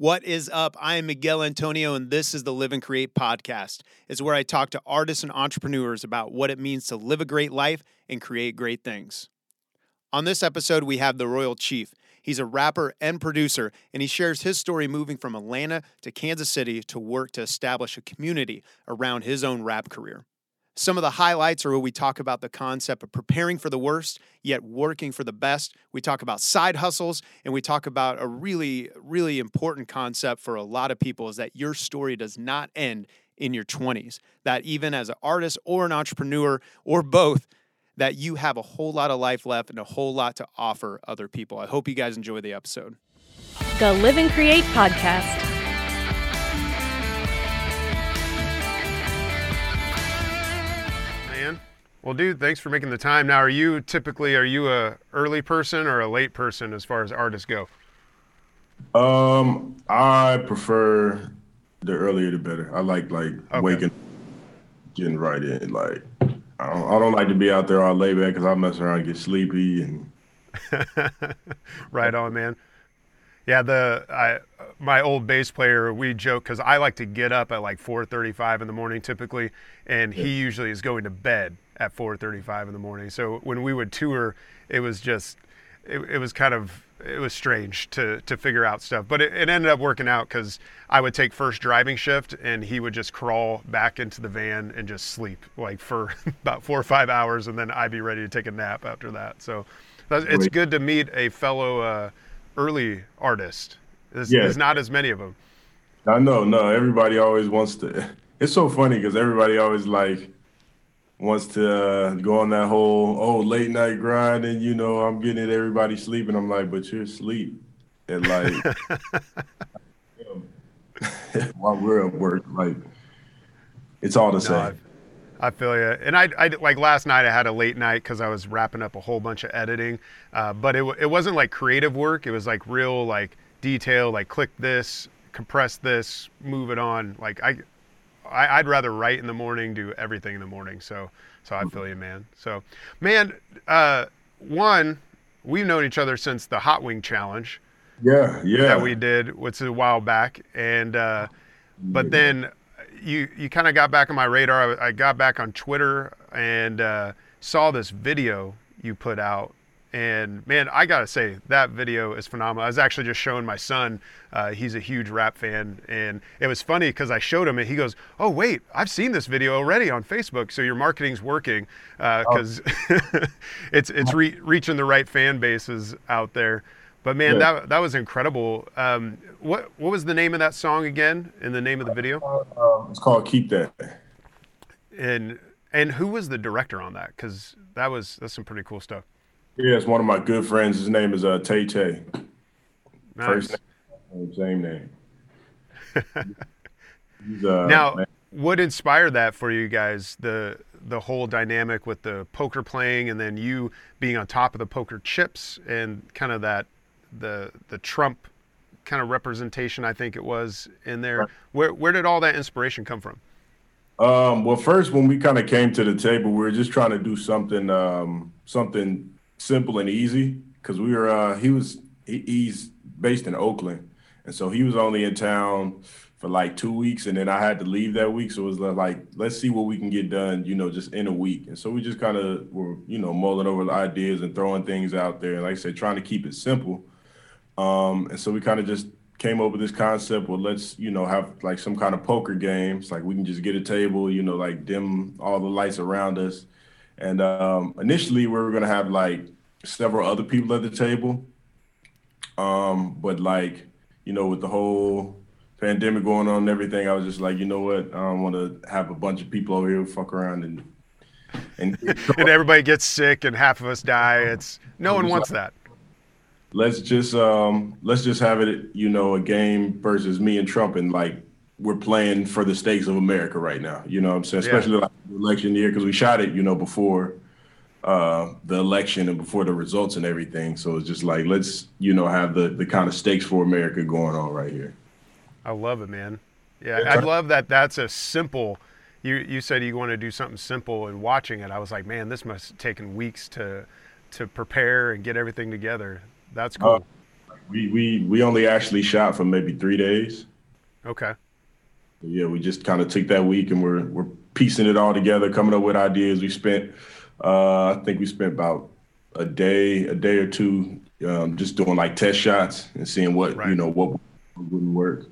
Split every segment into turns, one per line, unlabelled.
What is up? I am Miguel Antonio, and this is the Live and Create podcast. It's where I talk to artists and entrepreneurs about what it means to live a great life and create great things. On this episode, we have the Royal Chief. He's a rapper and producer, and he shares his story moving from Atlanta to Kansas City to work to establish a community around his own rap career. Some of the highlights are where we talk about the concept of preparing for the worst, yet working for the best. We talk about side hustles, and we talk about a really, really important concept for a lot of people is that your story does not end in your 20s. That even as an artist or an entrepreneur or both, that you have a whole lot of life left and a whole lot to offer other people. I hope you guys enjoy the episode.
The Live and Create podcast.
Well, dude, thanks for making the time. Now, are you typically are you a early person or a late person as far as artists go?
Um, I prefer the earlier the better. I like like
Okay.
waking, getting right in. Like I don't, I don't like to be out there all late back because I mess around and get sleepy and
right on, man. Yeah, the I my old bass player, we joke because I like to get up at like 4:35 in the morning typically, and he usually is going to bed at 4:35 in the morning. So when we would tour, it was just it, it was kind of it was strange to to figure out stuff, but it, it ended up working out because I would take first driving shift, and he would just crawl back into the van and just sleep like for about four or five hours, and then I'd be ready to take a nap after that. So it's good to meet a fellow uh, early artist. There's,
Yeah.
there's not as many of them.
I know no everybody always wants to. It's so funny because everybody always like wants to uh, go on that whole oh late night grind and you know I'm getting it everybody sleeping. I'm like, but you're asleep and like while we're at work, like it's all the
No,
same.
I feel you. And I, I like last night I had a late night because I was wrapping up a whole bunch of editing, uh, but it, it wasn't like creative work. It was like real like detail, like click this, compress this, move it on. Like I, I I'd rather write in the morning, do everything in the morning. So so I feel you, man. So man, uh, one, we've known each other since the Hot Wing Challenge
Yeah, yeah.
that we did, which is a while back, and uh, but then you you kind of got back on my radar. I, I got back on Twitter and uh, saw this video you put out, and man, I gotta say that video is phenomenal. I was actually just showing my son; uh, he's a huge rap fan, and it was funny because I showed him, and he goes, "Oh wait, I've seen this video already on Facebook. So your marketing's working because it's it's re- reaching the right fan bases out there." But man,
Yeah.
that that was incredible. Um, what what was the name of that song again? In the name of the video,
Um, it's called Keep That.
and and who was the director on that? Because that was that's some pretty cool stuff.
It's one of my good friends. His name is uh, Tay Tay.
Nice.
First name, same name. He's, uh,
Now,
man,
what inspired that for you guys? The the whole dynamic with the poker playing, and then you being on top of the poker chips, and kind of that the the Trump kind of representation. I think it was in there.
Right.
Where where did all that inspiration come from?
Um, well, first, when we kind of came to the table, we were just trying to do something, um, something simple and easy because we were. Uh, he was. He, he's based in Oakland, and so he was only in town for like two weeks, and then I had to leave that week. So it was like, let's see what we can get done, you know, just in a week. And so we just kind of were, you know, mulling over the ideas and throwing things out there. And like I said, trying to keep it simple. Um, and so we kind of just came up with this concept. Well, let's you know have like some kind of poker games. Like we can just get a table, you know, like dim all the lights around us. And um, initially, we were gonna have like several other people at the table. Um, but like you know, with the whole pandemic going on and everything, I was just like, you know what, I don't want to have a bunch of people over here fuck around and and
And everybody gets sick, and half of us die. It's no one wants that.
let's just um let's just have it you know a game versus me and trump and like we're playing for the stakes of america right now you know what i'm saying
Yeah.
especially like the election year because we shot it you know before uh the election and before the results and everything so it's just like let's you know have the the kind of stakes for america going on right here
I love it, man. Yeah,
Yeah,
I love that. That's a simple. You you said you want to do something simple, and watching it, I was like, man, this must have taken weeks to to prepare and get everything together. That's cool.
We we we only actually shot for maybe three days.
Okay.
Yeah, we just kind of took that week and we're we're piecing it all together, coming up with ideas. We spent, uh, I think we spent about a day, a day or two, um, just doing like test shots and seeing what
Right.
you know what wouldn't work.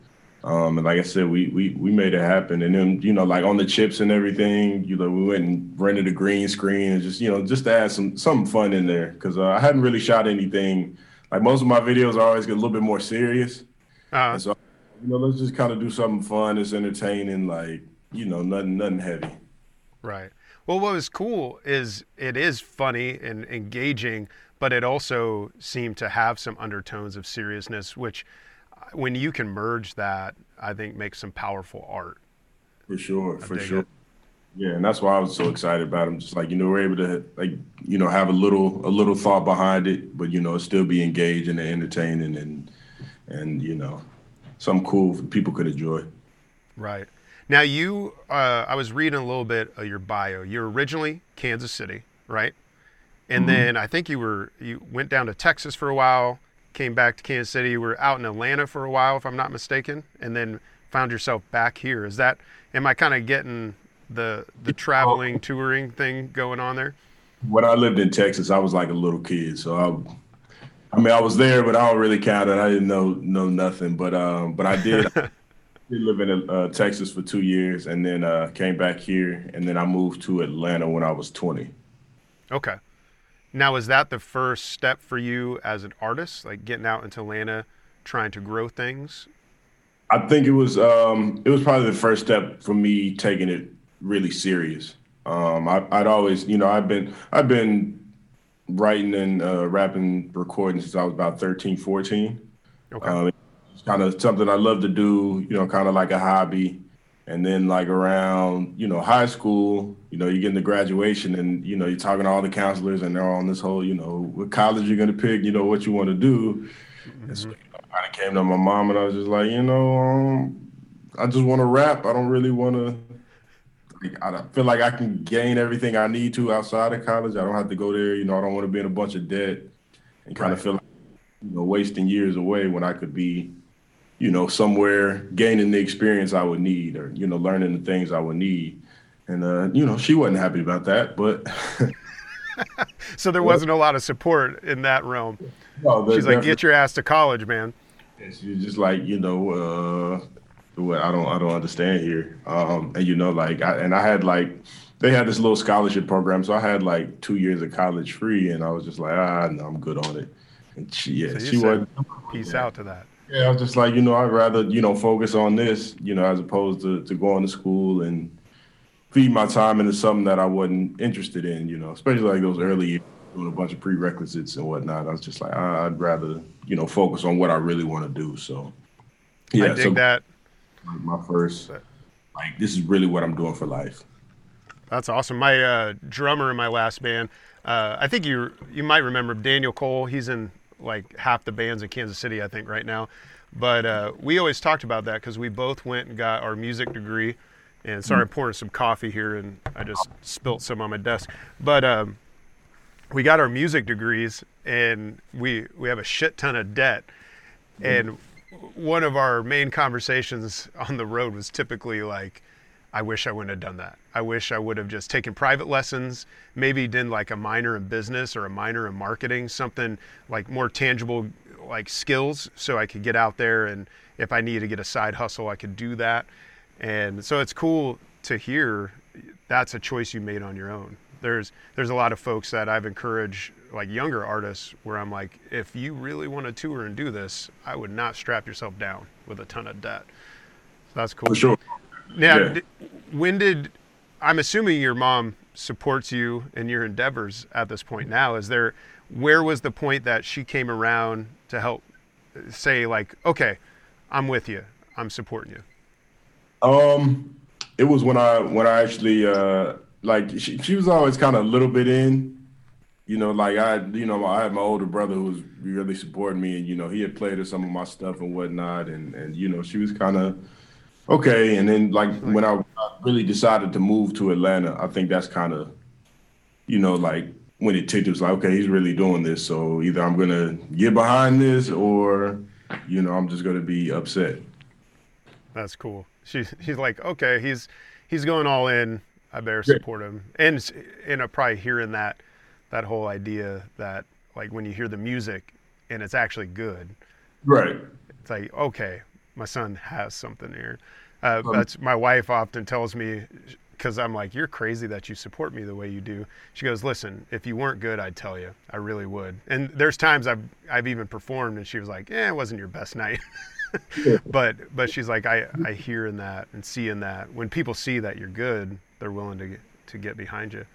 Um, and like I said, we we we made it happen. And then you know, like on the chips and everything, you know, we went and rented a green screen and just you know just to add some some fun in there because uh, I hadn't really shot anything. Like most of my videos are always get a little bit more serious.
Uh,
And so, you know, let's just kind of do something fun. It's entertaining, like you know, nothing, nothing heavy.
Right. Well, what was cool is it is funny and engaging, but it also seemed to have some undertones of seriousness, which, uh, when you can merge that, I think makes some powerful art.
For sure, for sure.
it.
Yeah, and that's why I was so excited about him. Just like you know, we're able to like you know have a little a little thought behind it, but you know, still be engaging and entertaining and and you know, something cool for people could enjoy.
Right. Now, you, uh, I was reading a little bit of your bio. You're originally Kansas City, right? And then I think you were you went down to Texas for a while, came back to Kansas City. You were out in Atlanta for a while, if I'm not mistaken, and then found yourself back here. Is that? Am I kind of getting the the traveling touring thing going on there?
When I lived in Texas, I was like a little kid, so I, I mean, I was there, but I don't really count it. I didn't know know nothing, but um, but I did. I did live in uh, Texas for two years, and then uh, came back here, and then I moved to Atlanta when I was twenty.
Okay. Now, is that the first step for you as an artist, like getting out into Atlanta, trying to grow things?
I think it was um, it was probably the first step for me taking it really serious. Um, I, I'd always, you know, I've been I've been writing and uh, rapping, recording since I was about 13, 14.
Okay.
Um, it's kind of something I love to do, you know, kind of like a hobby. And then like around, you know, high school, you know, you get into graduation and, you know, you're talking to all the counselors and they're on this whole, you know, what college you're going to pick, you know, what you want to do. And so I kind of came to my mom and I was just like, you know, um, I just want to rap. I don't really want to. Like, I feel like I can gain everything I need to outside of college. I don't have to go there. You know, I don't want to be in a bunch of debt and kind
Right.
of feel like you know wasting years away when I could be, you know, somewhere gaining the experience I would need or you know learning the things I would need. And uh, you know, she wasn't happy about that, but
So there wasn't a lot of support in that realm.
no,
She's like, "Get your ass to college, man."
She's just like, you know, uh, what I don't, I don't understand here. Um, and you know, like, I, and I had like, they had this little scholarship program, so I had like two years of college free, and I was just like, ah, no, I'm good on it. And she, yeah,
So
she was.
Peace out to that.
Yeah, I was just like, you know, I'd rather, you know, focus on this, you know, as opposed to, to going to school and feed my time into something that I wasn't interested in, you know, especially like those early years, doing a bunch of prerequisites and whatnot. I was just like, ah, I'd rather, you know, focus on what I really want to do. So, yeah,
I dig
so
that.
Like, my first, like, this is really what I'm doing for life.
That's awesome. My uh, drummer in my last band, uh, I think you you might remember Daniel Cole. He's in like half the bands in Kansas City, I think, right now. But uh, we always talked about that because we both went and got our music degree. And sorry, I'm pouring some coffee here, and I just spilt some on my desk. But um, we got our music degrees, and we we have a shit ton of debt. And one of our main conversations on the road was typically like, I wish I wouldn't have done that. I wish I would have just taken private lessons, maybe did like a minor in business or a minor in marketing, something like more tangible like skills so I could get out there and if I need to get a side hustle, I could do that. And so it's cool to hear that's a choice you made on your own. There's there's a lot of folks that I've encouraged like younger artists where I'm like if you really want to tour and do this, I would not strap yourself down with a ton of debt. So that's cool.
For sure.
Now,
Yeah.
d- when did I'm assuming your mom supports you in your endeavors at this point now? Is there where was the point that she came around to help say like, okay, I'm with you, I'm supporting you?
Um, it was when I when I actually uh like she, she was always kind of a little bit in, you know, like I you know I had my older brother who was really supporting me, and you know he had played some of my stuff and whatnot, and and you know she was kind of okay, and then like when I really decided to move to Atlanta, I think that's kind of you know like when it ticked, it was like, okay, he's really doing this. So either I'm gonna get behind this, or you know, I'm just gonna be upset.
That's cool. She's he's like, okay, he's he's going all in. I better support him. And and I'm probably hearing that that whole idea that like when you hear the music and it's actually good,
Right.
it's like okay, my son has something here. Uh, that's my wife often tells me because I'm like, you're crazy that you support me the way you do. She goes, listen, if you weren't good, I'd tell you. I really would. And there's times I've I've even performed, and she was like, yeah, it wasn't your best night. but but she's like, I I hear in that and see in that when people see that you're good, they're willing to get, to get behind you.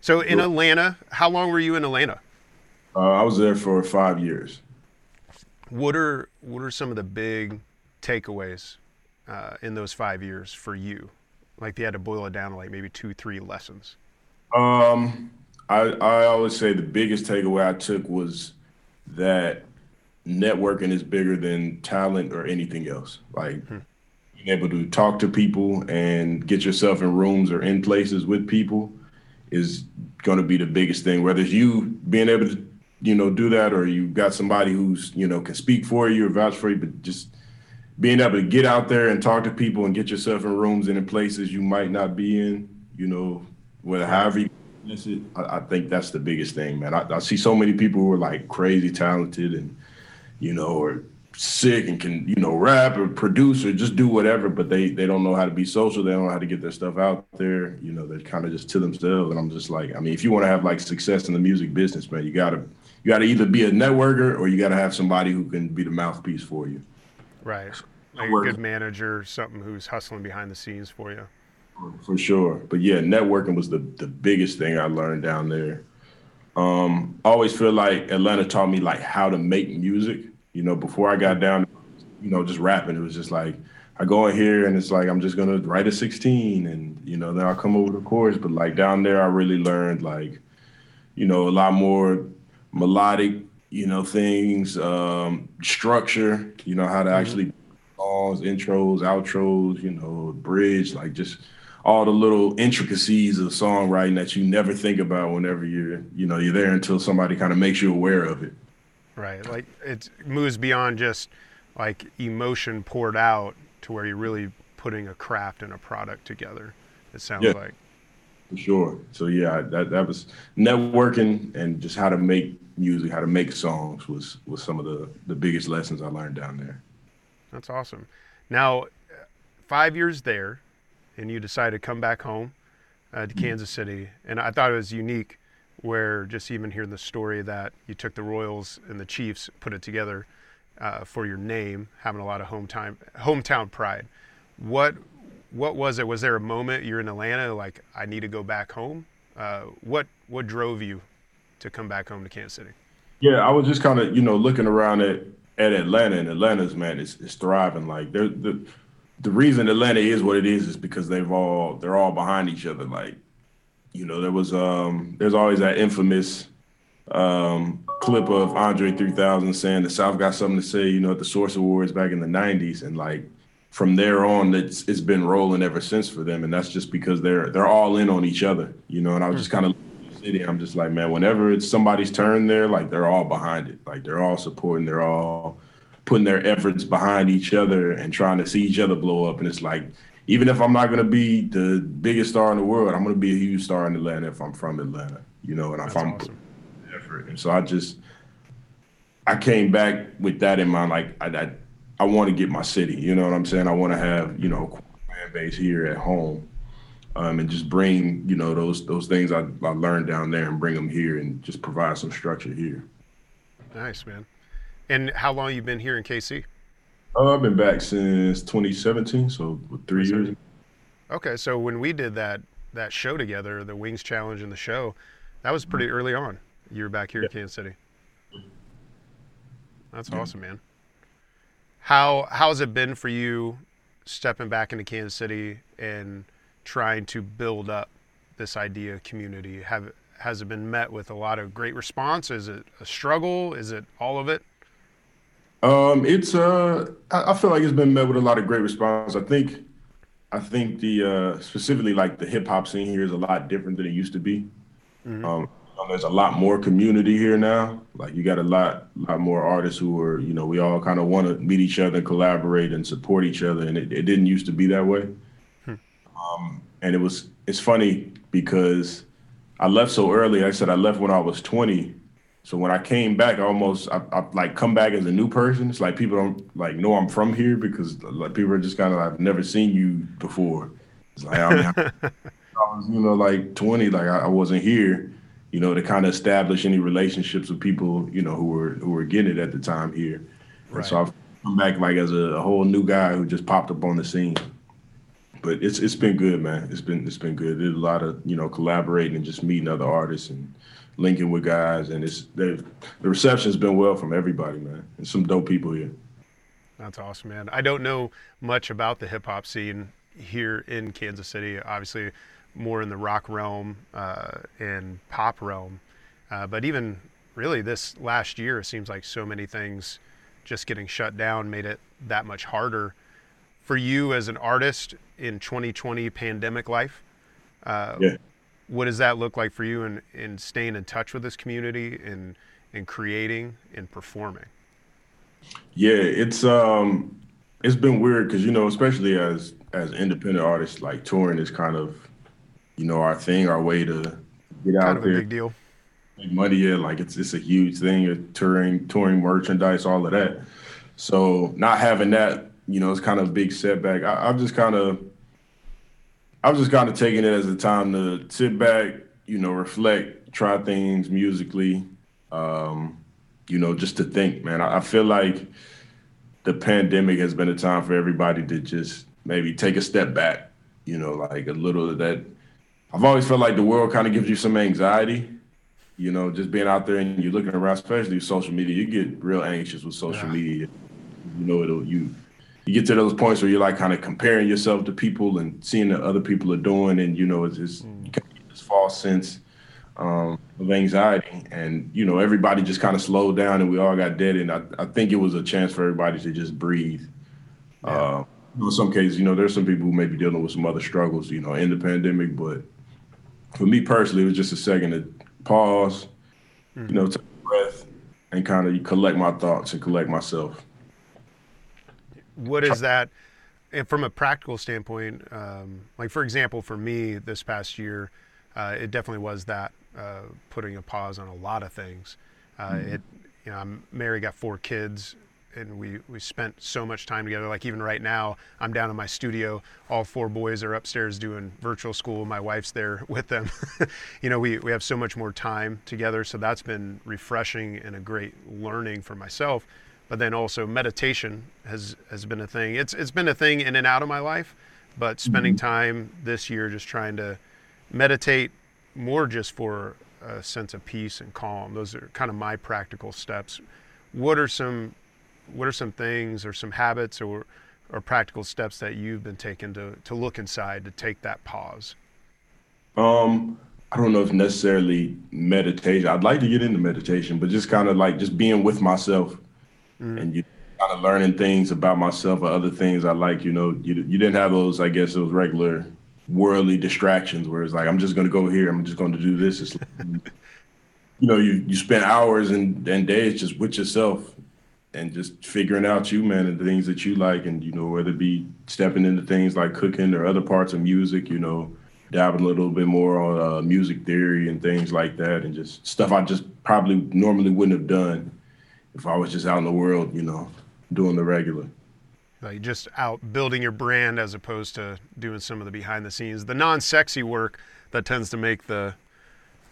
So in Atlanta, how long were you in Atlanta?
Uh, I was there for five years.
What are what are some of the big takeaways uh, in those five years for you? Like they had to boil it down to like maybe two, three lessons.
Um, I I always say the biggest takeaway I took was that networking is bigger than talent or anything else. Like being able to talk to people and get yourself in rooms or in places with people is going to be the biggest thing. Whether it's you being able to, you know, do that, or you got somebody who's you know can speak for you or vouch for you, but just being able to get out there and talk to people and get yourself in rooms and in places you might not be in, you know, whether however you it, I, I think that's the biggest thing, man. I, I see so many people who are like crazy talented and, you know, are sick and can, you know, rap or produce or just do whatever, but they they don't know how to be social. They don't know how to get their stuff out there. You know, they're kind of just to themselves. And I'm just like, I mean, if you want to have like success in the music business, man, you gotta you gotta either be a networker or you gotta have somebody who can be the mouthpiece for you.
Right. Like a good manager, something who's hustling behind the scenes for you.
for sure. But yeah, networking was the the biggest thing I learned down there. Um, I always feel like Atlanta taught me like how to make music. You know, before I got down, you know, just rapping, it was just like I go in here and it's like I'm just gonna write a 16 and you know then I'll come over the chorus. But like down there, I really learned like you know a lot more melodic, you know, things, um, structure. You know how to actually songs, intros, outros, you know, bridge, like just all the little intricacies of songwriting that you never think about whenever you're, you know, you're there until somebody kind of makes you aware of it.
Right. Like it moves beyond just like emotion poured out to where you're really putting a craft and a product together. It sounds
Yeah.
like.
For sure. So yeah, that that was networking and just how to make music, how to make songs was was some of the the biggest lessons I learned down there.
That's awesome. Now, five years there, and you decided to come back home uh, to Kansas City, and I thought it was unique. Where just even hearing the story that you took the Royals and the Chiefs, put it together uh, for your name, having a lot of hometown hometown pride. What what was it? Was there a moment you're in Atlanta like I need to go back home? Uh, what what drove you to come back home to Kansas City?
Yeah, I was just kind of you know looking around at at Atlanta, and Atlanta's man is, is thriving. Like they're the the reason Atlanta is what it is is because they've all they're all behind each other. Like you know there was um there's always that infamous um clip of Andre 3000 saying the South got something to say. You know at the Source Awards back in the '90s, and like from there on, it's it's been rolling ever since for them, and that's just because they're they're all in on each other. You know, and I was just kind of city. I'm just like, man, whenever it's somebody's turn there, like they're all behind it. Like they're all supporting, they're all putting their efforts behind each other and trying to see each other blow up. And it's like, even if I'm not gonna be the biggest star in the world, I'm gonna be a huge star in Atlanta if I'm from Atlanta. You know, and if
That's
I'm
awesome.
effort. And so I just I came back with that in mind. Like I I, I want to get my city. You know what I'm saying? I want to have you know a fan base here at home, um, and just bring you know those those things I, I learned down there and bring them here and just provide some structure here.
Nice man. And how long you been here in KC?
Uh, I've been back since 2017, so three years.
Okay, so when we did that that show together, the Wings Challenge and the show, that was pretty early on. You were back here in Kansas City. That's awesome, man. How how's it been for you stepping back into Kansas City and trying to build up this idea community? Have has it been met with a lot of great response? Is it a struggle? Is it all of it?
Um, it's uh, I, I feel like it's been met with a lot of great response. I think, I think the uh, specifically like the hip hop scene here is a lot different than it used to be. Um, Um, there's a lot more community here now. Like you got a lot, lot more artists who are, you know, we all kind of want to meet each other, collaborate, and support each other. And it, it didn't used to be that way. Hmm. Um, and it was, it's funny because I left so early. I said I left when I was 20. So when I came back, I almost I, I like come back as a new person. It's like people don't like know I'm from here because like people are just kind of like I've never seen you before. It's like I, mean, I, I was you know like 20, like I, I wasn't here you know, to kind of establish any relationships with people, you know, who were who were getting it at the time here. Right. so I've come back like as a, a, whole new guy who just popped up on the scene. But it's it's been good, man. It's been it's been good. There's a lot of you know collaborating and just meeting other artists and linking with guys, and it's the reception's been well from everybody, man. And some dope people here.
That's awesome, man. I don't know much about the hip hop scene here in Kansas City. Obviously, more in the rock realm uh, and pop realm. Uh, but even really this last year, it seems like so many things just getting shut down made it that much harder for you as an artist in 2020 pandemic life. Uh, yeah. What does that look like for you in, in staying in touch with this community and in creating and performing?
Yeah, it's um, it's been weird because you know, especially as as independent artists, like touring is kind of you know, our thing, our way to get out kind of there.
big deal.
Make money, yeah, like it's it's a huge thing. Touring, touring merchandise, all of that. So not having that, you know, it's kind of a big setback. I, I've just kind of, I've just kind of taking it as a time to sit back, you know, reflect, try things musically, um, you know, just to think, man. I, I feel like the pandemic has been a time for everybody to just maybe take a step back, you know, like a little of that I've always felt like the world kind of gives you some anxiety. You know, just being out there and you're looking around, especially social media, you get real anxious with social yeah. media. You know, it'll you you get to those points where you're like kind of comparing yourself to people and seeing what other people are doing, and you know, it's, it's mm. this false sense um, of anxiety, and you know, everybody just kind of slowed down, and we all got dead. And I, I think it was a chance for everybody to just breathe. Yeah. Uh, in some cases, you know, there's some people who may be dealing with some other struggles, you know, in the pandemic, but for me personally, it was just a second to pause, mm-hmm. you know, take a breath and kind of collect my thoughts and collect myself.
What is that? And from a practical standpoint, um, like for example, for me this past year, uh, it definitely was that uh, putting a pause on a lot of things. Uh, mm-hmm. It, you know, I'm married, got four kids, and we we spent so much time together. Like even right now, I'm down in my studio. All four boys are upstairs doing virtual school. My wife's there with them. you know, we we have so much more time together. So that's been refreshing and a great learning for myself. But then also meditation has has been a thing. It's it's been a thing in and out of my life. But spending mm-hmm. time this year just trying to meditate more just for a sense of peace and calm. Those are kind of my practical steps. What are some what are some things or some habits or or practical steps that you've been taking to to look inside to take that pause?
Um, I don't know if necessarily meditation. I'd like to get into meditation, but just kind of like just being with myself mm. and you kind of learning things about myself or other things I like. You know, you you didn't have those, I guess, those regular worldly distractions where it's like I'm just going to go here, I'm just going to do this. It's like, you know, you you spend hours and and days just with yourself and just figuring out you, man, and the things that you like, and you know whether it be stepping into things like cooking or other parts of music, you know, dabbling a little bit more on uh, music theory and things like that, and just stuff I just probably normally wouldn't have done if I was just out in the world, you know, doing the regular.
Like just out building your brand as opposed to doing some of the behind the scenes, the non-sexy work that tends to make the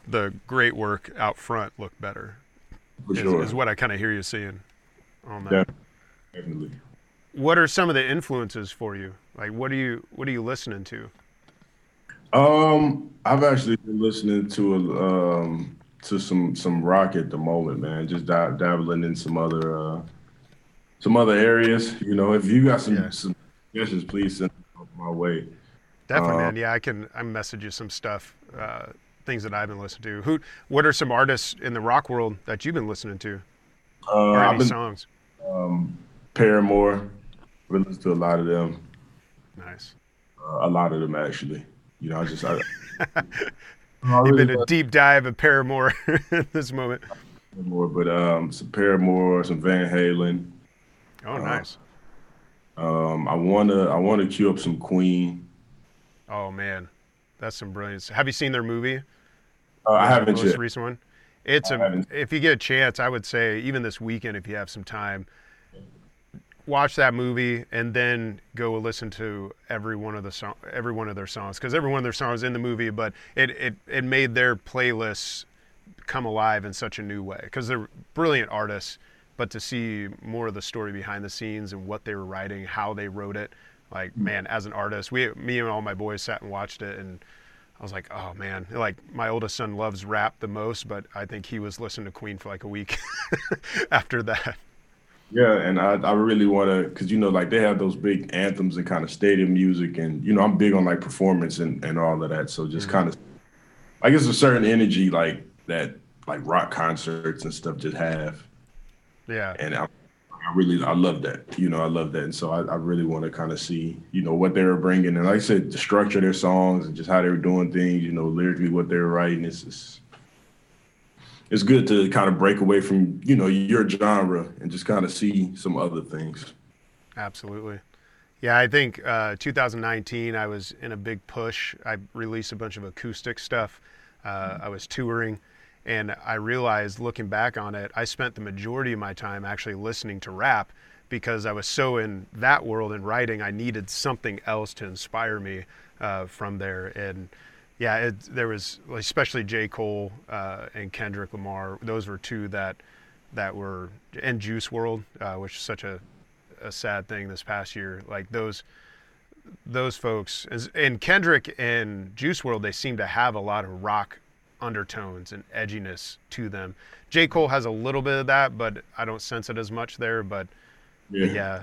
the great work out front look better.
For is, sure.
is what I kind of hear you saying on
that. Definitely.
What are some of the influences for you? Like, what are you what are you listening to?
Um, I've actually been listening to a, um to some some rock at the moment, man. Just dabbling in some other uh some other areas. You know, if you got some yeah. some suggestions, please send them my way.
Definitely, uh, man. Yeah, I can. I message you some stuff, uh, things that I've been listening to. Who? What are some artists in the rock world that you've been listening to?
Uh, or
any been, songs?
Um, Paramore. We listen to a lot of them.
Nice.
Uh, a lot of them actually. You know, I just I,
You've been a deep dive of Paramore at this moment.
More, but um, some Paramore, some Van Halen.
Oh, uh, nice.
Um, I wanna I wanna queue up some Queen.
Oh man, that's some brilliance. Have you seen their movie?
Uh, I haven't
most
yet.
recent one. It's a. If you get a chance, I would say even this weekend, if you have some time, watch that movie and then go listen to every one of the song, every one of their songs because every one of their songs in the movie, but it it it made their playlists come alive in such a new way because they're brilliant artists. But to see more of the story behind the scenes and what they were writing, how they wrote it, like mm. man, as an artist, we me and all my boys sat and watched it and. I was like, oh man, like my oldest son loves rap the most, but I think he was listening to Queen for like a week after that.
Yeah, and I, I really want to, because you know, like they have those big anthems and kind of stadium music, and you know, I'm big on like performance and, and all of that. So just mm-hmm. kind of, I guess, a certain energy like that, like rock concerts and stuff just have.
Yeah.
And I, I really, I love that. You know, I love that, and so I, I really want to kind of see, you know, what they're bringing, and like I said, the structure of their songs and just how they're doing things. You know, lyrically, what they're writing. It's just it's good to kind of break away from you know your genre and just kind of see some other things.
Absolutely. Yeah, I think uh, 2019 I was in a big push. I released a bunch of acoustic stuff. Uh, mm-hmm. I was touring, and I realized looking back on it, I spent the majority of my time actually listening to rap because I was so in that world and writing. I needed something else to inspire me uh, from there, and yeah, it, there was especially J. Cole uh, and Kendrick Lamar. Those were two that that were and Juice WRLD, uh, which is such a, a sad thing this past year. Like those those folks and Kendrick and Juice WRLD, they seem to have a lot of rock undertones and edginess to them. J. Cole has a little bit of that, but I don't sense it as much there. But yeah, yeah.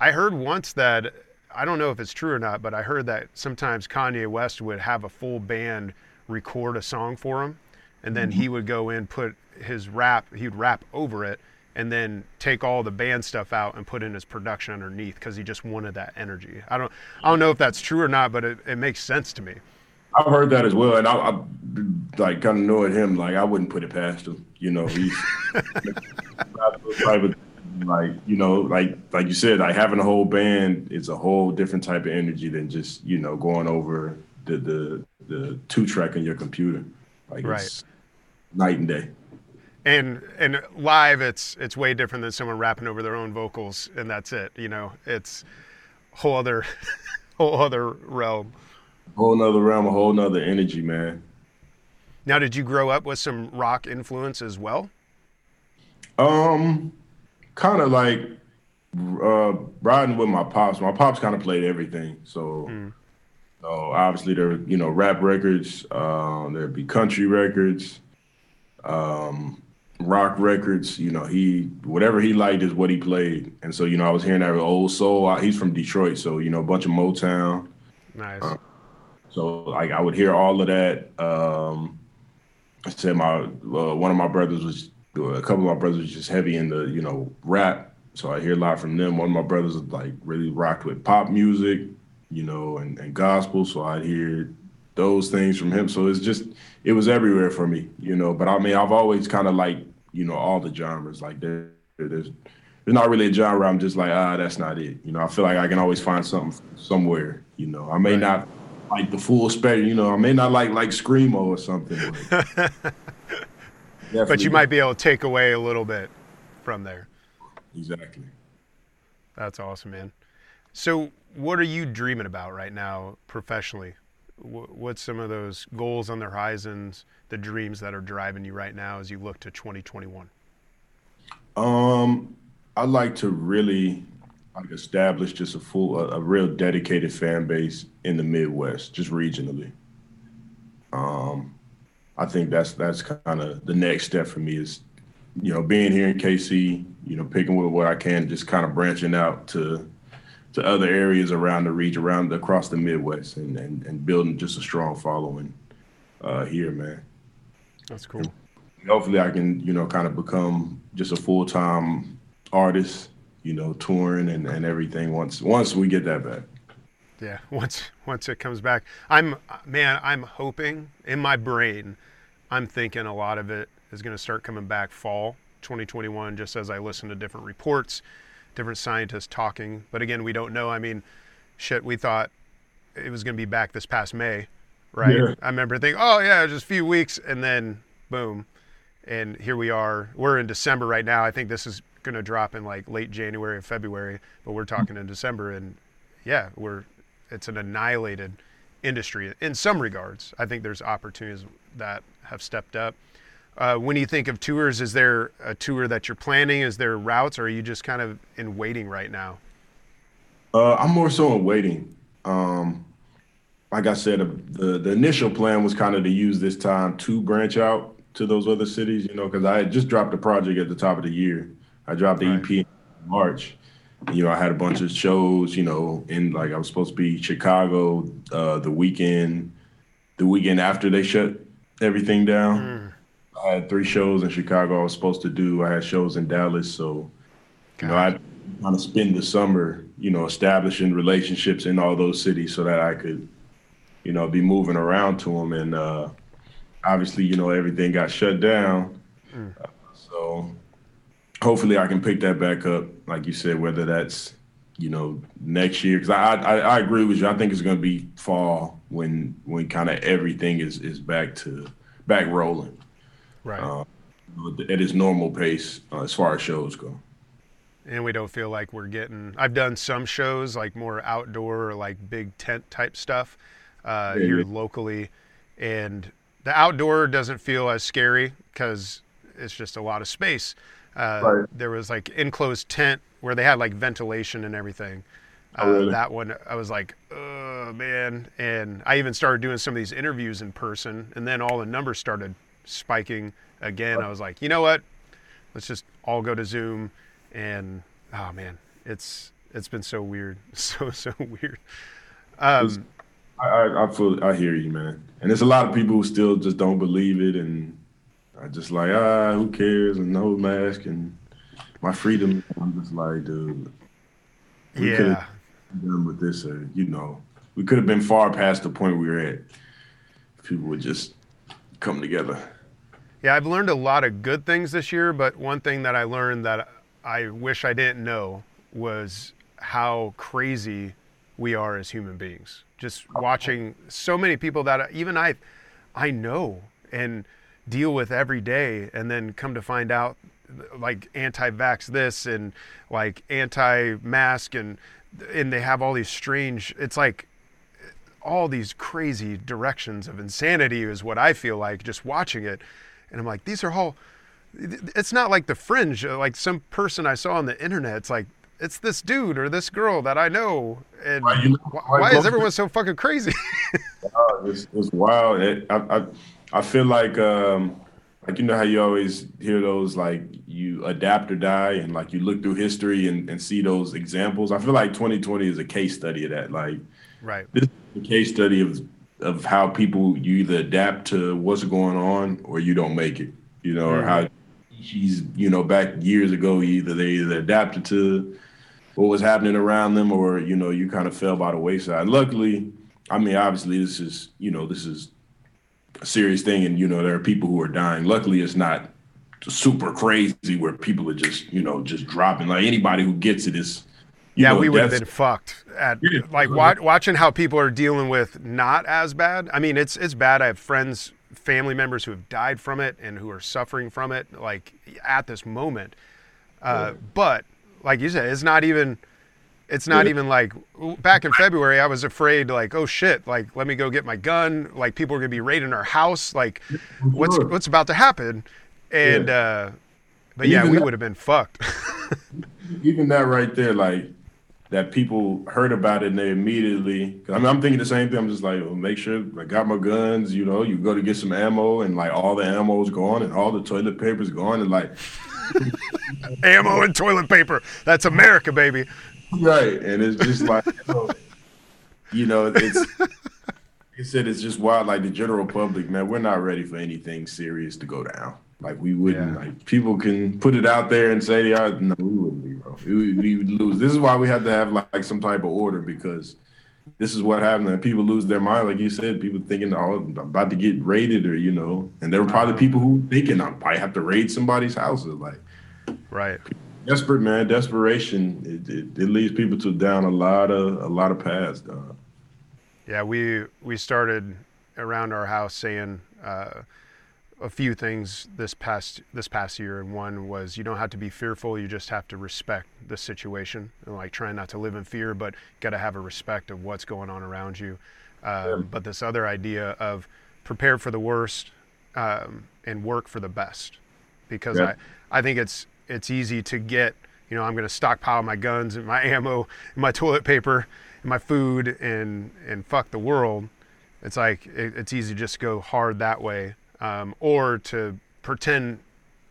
I heard once that I don't know if it's true or not, but I heard that sometimes Kanye West would have a full band record a song for him, and then mm-hmm. he would go in, put his rap, he'd rap over it, and then take all the band stuff out and put in his production underneath because he just wanted that energy. I don't, I don't know if that's true or not, but it, it makes sense to me.
I've heard that as well, and I, I like kind of knowing him, like I wouldn't put it past him. You know, he's private like you know like like you said like having a whole band is a whole different type of energy than just you know going over the the the two track on your computer. Like right. it's night and day.
And and live it's it's way different than someone rapping over their own vocals and that's it you know? It's whole other whole other realm.
Whole nother realm a whole nother energy man.
Now did you grow up with some rock influence as well?
Um kind of like uh, riding with my pops. My pops kind of played everything, so. Mm. So obviously there, you know, rap records. Um, there'd be country records, um, rock records. You know, he whatever he liked is what he played. And so you know, I was hearing that old soul. He's from Detroit, so you know, a bunch of Motown.
Nice. Uh,
so like I would hear all of that. Um, I said my uh, one of my brothers was a couple of my brothers just heavy in the you know rap, so I hear a lot from them. One of my brothers like really rocked with pop music, you know, and, and gospel, so I hear those things from him. So it's just it was everywhere for me, you know. But I mean, I've always kind of like you know all the genres. Like there, there's there's not really a genre I'm just like ah that's not it. You know, I feel like I can always find something somewhere. You know, I may right. not like the full spectrum. You know, I may not like like screamo or something.
Definitely. But you might be able to take away a little bit from there.
Exactly.
That's awesome, man. So, what are you dreaming about right now professionally? What's some of those goals on the horizons, the dreams that are driving you right now as you look to 2021?
Um, I'd like to really like establish just a full, a, a real dedicated fan base in the Midwest, just regionally. Um, I think that's that's kind of the next step for me is, you know, being here in KC, you know, picking with what I can, just kind of branching out to to other areas around the region, around the, across the Midwest, and, and and building just a strong following uh, here, man.
That's cool.
And hopefully, I can you know kind of become just a full time artist, you know, touring and, and everything once once we get that back.
Yeah, once once it comes back, I'm man, I'm hoping in my brain, I'm thinking a lot of it is going to start coming back fall 2021. Just as I listen to different reports, different scientists talking, but again, we don't know. I mean, shit, we thought it was going to be back this past May, right?
Yeah.
I remember thinking, oh yeah, just a few weeks, and then boom, and here we are. We're in December right now. I think this is going to drop in like late January or February, but we're talking in December, and yeah, we're it's an annihilated industry in some regards. I think there's opportunities that have stepped up. Uh, when you think of tours, is there a tour that you're planning? Is there routes, or are you just kind of in waiting right now?
Uh, I'm more so in waiting. Um, like I said, the the initial plan was kind of to use this time to branch out to those other cities, you know, because I had just dropped a project at the top of the year. I dropped the
Right.
EP in March. You know, I had a bunch of shows, you know, in like I was supposed to be Chicago uh, the weekend, the weekend after they shut everything down. I had three shows in Chicago I was supposed to do. I had shows in Dallas, so you know, I kind of spend the summer, you know, establishing relationships in all those cities so that I could, you know, be moving around to them. And uh, obviously, you know, everything got shut down. Uh, so hopefully I can pick that back up, like you said, whether that's, you know, next year. Because I, I I agree with you. I think it's going to be fall when when kind of everything is is back to back rolling
Right.
Uh, at its normal pace uh, as far as shows go.
and we don't feel like we're getting i've done some shows like more outdoor or like big tent type stuff uh,
Yeah,
here
yeah.
locally and the outdoor doesn't feel as scary because it's just a lot of space uh,
Right.
there was like enclosed tent where they had like ventilation and everything uh,
Oh, really?
that one i was like oh man and i even started doing some of these interviews in person and then all the numbers started spiking again i was like you know what let's just all go to Zoom and oh man, it's it's been so weird, so so weird. Um,
I, I, I feel I hear you, man. And there's a lot of people who still just don't believe it and are just like, ah, who cares? And no mask and my freedom. I'm just like, dude, we
yeah,
could've- done with this, or you know, we could have been far past the point we were at. If people would just come together.
yeah. I've learned a lot of good things this year, but one thing that I learned that I wish I didn't know was how crazy we are as human beings. Just watching so many people that even I, I know and deal with every day, and then come to find out like anti-vax this and like anti-mask and and they have all these strange it's like all these crazy directions of insanity is what I feel like just watching it. And I'm like these are all it's not like the fringe uh, like some person I saw on the internet it's like it's this dude or this girl that I know. And
Right, you live
wh- why is everyone so fucking crazy?
It's, it's wild. It, I, I I feel like um like you know how you always hear those like you adapt or die and like you look through history and, and see those examples. I feel like 2020 is a case study of that. Like
right
this is a case study of of how people you either adapt to what's going on or you don't make it. You know, or how she's you know back years ago either they either adapted to what was happening around them or you know you kind of fell by the wayside. Luckily, I mean obviously this is you know this is a serious thing and you know there are people who are dying. Luckily, it's not super crazy where people are just you know just dropping. Like anybody who gets it is.
yeah
know,
we would have been fucked at
Yeah.
like wa- watching how people are dealing with not as bad i mean it's it's bad i have friends family members who have died from it and who are suffering from it like at this moment uh, but like you said it's not even it's not
Yeah.
even like back in february i was afraid like oh shit like let me go get my gun like people are gonna be raiding our house like what's what's about to happen and uh but yeah we would have been fucked
even that right there, like that people heard about it and they immediately. I mean, I'm thinking the same thing. I'm just like, well, make sure I got my guns. You know, you go to get some ammo and like all the ammo's gone and all the toilet paper's gone and like
ammo and toilet paper that's america baby
right. And it's just like, you know, you know, it's. like I said it's just wild. Like the general public, man, we're not ready for anything serious to go down. Like we wouldn't.
Yeah.
Like people can put it out there and say, "Yeah, no, we wouldn't be, bro. We, we would lose." This is why we have to have like, some type of order because this is what happened. And people lose their mind, like you said. People thinking, "Oh, I'm about to get raided," or you know. And there were probably people who thinking, "I might have to raid somebody's house." Like,
right.
Desperate man, desperation. It, it, it leads people to down a lot of a lot of paths. Dog.
Yeah, we we started around our house saying uh, a few things this past this past year, and one was you don't have to be fearful; you just have to respect the situation, and like trying not to live in fear, but got to have a respect of what's going on around you. Um, yeah. But this other idea of prepare for the worst um, and work for the best, because yeah. I I think it's it's easy to get you know I'm going to stockpile my guns and my ammo and my toilet paper and my food and and fuck the world. It's like it, it's easy to just go hard that way um, or to pretend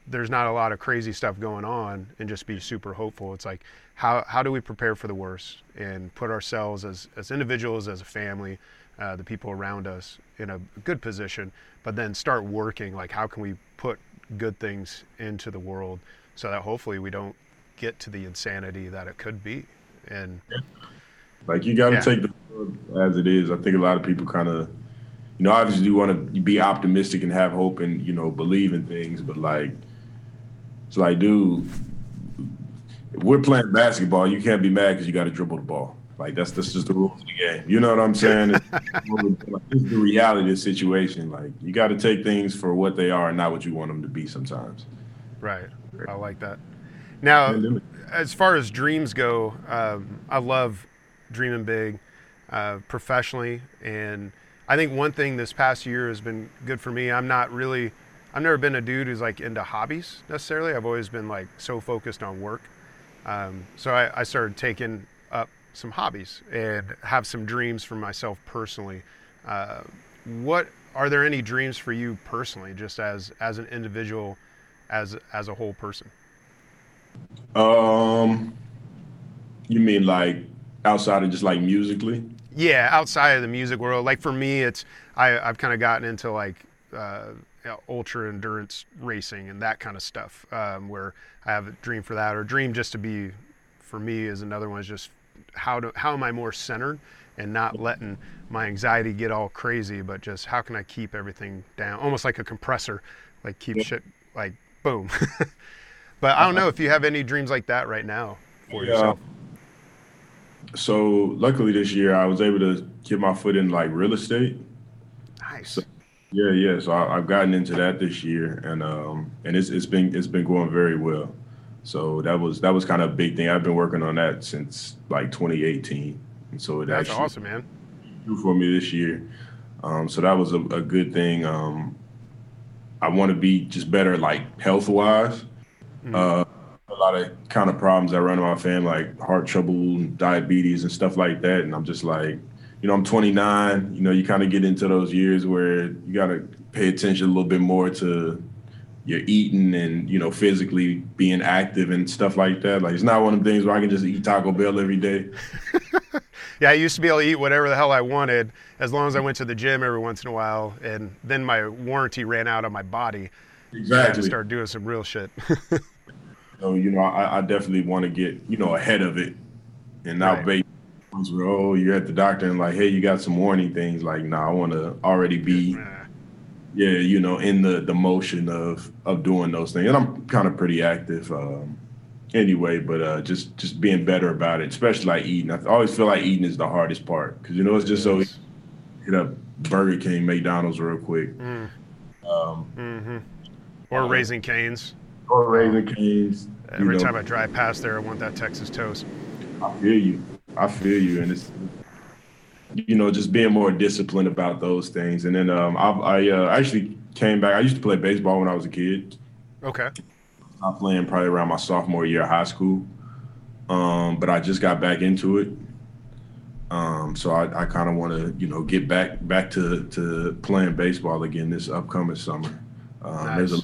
there's not a lot of crazy stuff going on and just be super hopeful. It's like how, how do we prepare for the worst and put ourselves as, as individuals as a family uh, the people around us in a good position but then start working. Like how can we put good things into the world so that hopefully we don't get to the insanity that it could be and
like you got to yeah. take the as it is. I think a lot of people kind of, you know, obviously you want to be optimistic and have hope and you know believe in things, but like, it's like, dude, if we're playing basketball, you can't be mad because you got to dribble the ball. Like that's that's just the rules of the game. You know what I'm saying? it's the reality of the situation. Like you got to take things for what they are and not what you want them to be sometimes.
Right. I like that. Now, as far as dreams go, um, I love dreaming big uh, professionally. And I think one thing this past year has been good for me. I'm not really, I've never been a dude who's like into hobbies necessarily. I've always been like so focused on work. Um, so I, I, started taking up some hobbies and have some dreams for myself personally. Uh, what are there any dreams for you personally, just as as an individual, as as a whole person?
Um, you mean like outside of just like musically?
Yeah, outside of the music world. Like for me, it's I, I've kind of gotten into like uh, ultra endurance racing and that kind of stuff, um, where I have a dream for that, or dream just to be, for me, is another one is just how to how am I more centered and not letting my anxiety get all crazy, but just how can I keep everything down, almost like a compressor, like keep yeah. shit like boom. but I don't know if you have any dreams like that right now for yeah. yourself
so luckily this year I was able to get my foot in like real estate.
Nice. So,
yeah, yeah. So I, have gotten into that this year, and um, and it's it's been it's been going very well. So that was that was kind of a big thing. I've been working on that since like 2018, and so it
that's awesome, man.
For me this year, um, so that was a, a good thing. Um, I want to be just better, like health wise. Mm-hmm. Uh, a lot of kind of problems that run in my family, like heart trouble, diabetes, and stuff like that. And I'm just like, you know, I'm 29. You know, you kind of get into those years where you got to pay attention a little bit more to your eating and you know physically being active and stuff like that. Like it's not one of the things where I can just eat Taco Bell every day.
yeah, I used to be able to eat whatever the hell I wanted as long as I went to the gym every once in a while, and then my warranty ran out on my body.
Exactly. I had to
start doing some real shit.
So you know, I, I definitely want to get you know ahead of it, and not right. wait. Oh, you're at the doctor and like, hey, you got some warning things. Like, nah, I want to already be, yeah, you know, in the the motion of of doing those things. And I'm kind of pretty active um, anyway, but uh, just just being better about it, especially like eating. I always feel like eating is the hardest part because you know it's just yes. so hit up Burger King, McDonald's real quick. Mm.
Um, mm-hmm. Or Raising Cane's.
Or Raising Cane's.
Every know, time I drive past there, I want that Texas toast.
I feel you. I feel you, and it's you know just being more disciplined about those things. And then um, I, I uh, actually came back. I used to play baseball when I was a kid.
Okay.
I playing probably around my sophomore year of high school, um, but I just got back into it. Um, so I, I kind of want to, you know, get back back to to playing baseball again this upcoming summer. Um, nice. There's a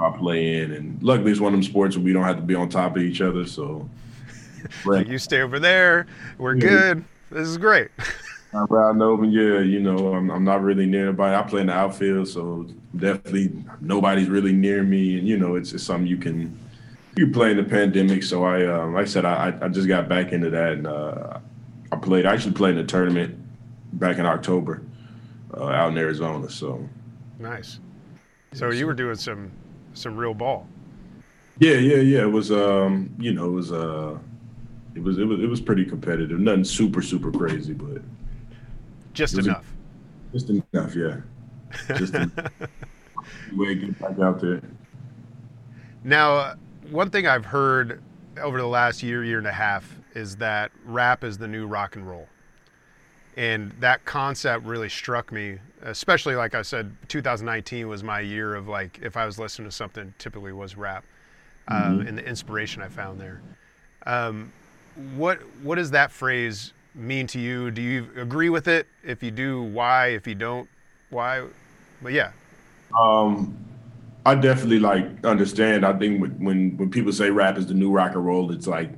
I play in, and luckily it's one of them sports where we don't have to be on top of each other. So,
you stay over there, we're yeah. good. This is great.
Around open, yeah, you know, I'm, I'm not really near anybody. I play in the outfield, so definitely nobody's really near me, and you know, it's, it's something you can you play in the pandemic. So I, um, like I said, I, I just got back into that, and uh, I played. I actually played in a tournament back in October uh, out in Arizona. So
nice. So you were doing some some real ball.
Yeah, yeah, yeah. It was um, you know, it was uh it was it was it was pretty competitive. Nothing super super crazy, but
just enough.
A, just enough, yeah. Just enough. way get back out there.
Now, uh, one thing I've heard over the last year, year and a half is that rap is the new rock and roll. And that concept really struck me, especially like I said, 2019 was my year of like, if I was listening to something, typically was rap, uh, mm-hmm. and the inspiration I found there. Um, what what does that phrase mean to you? Do you agree with it? If you do, why? If you don't, why? But yeah.
Um, I definitely like understand. I think when when people say rap is the new rock and roll, it's like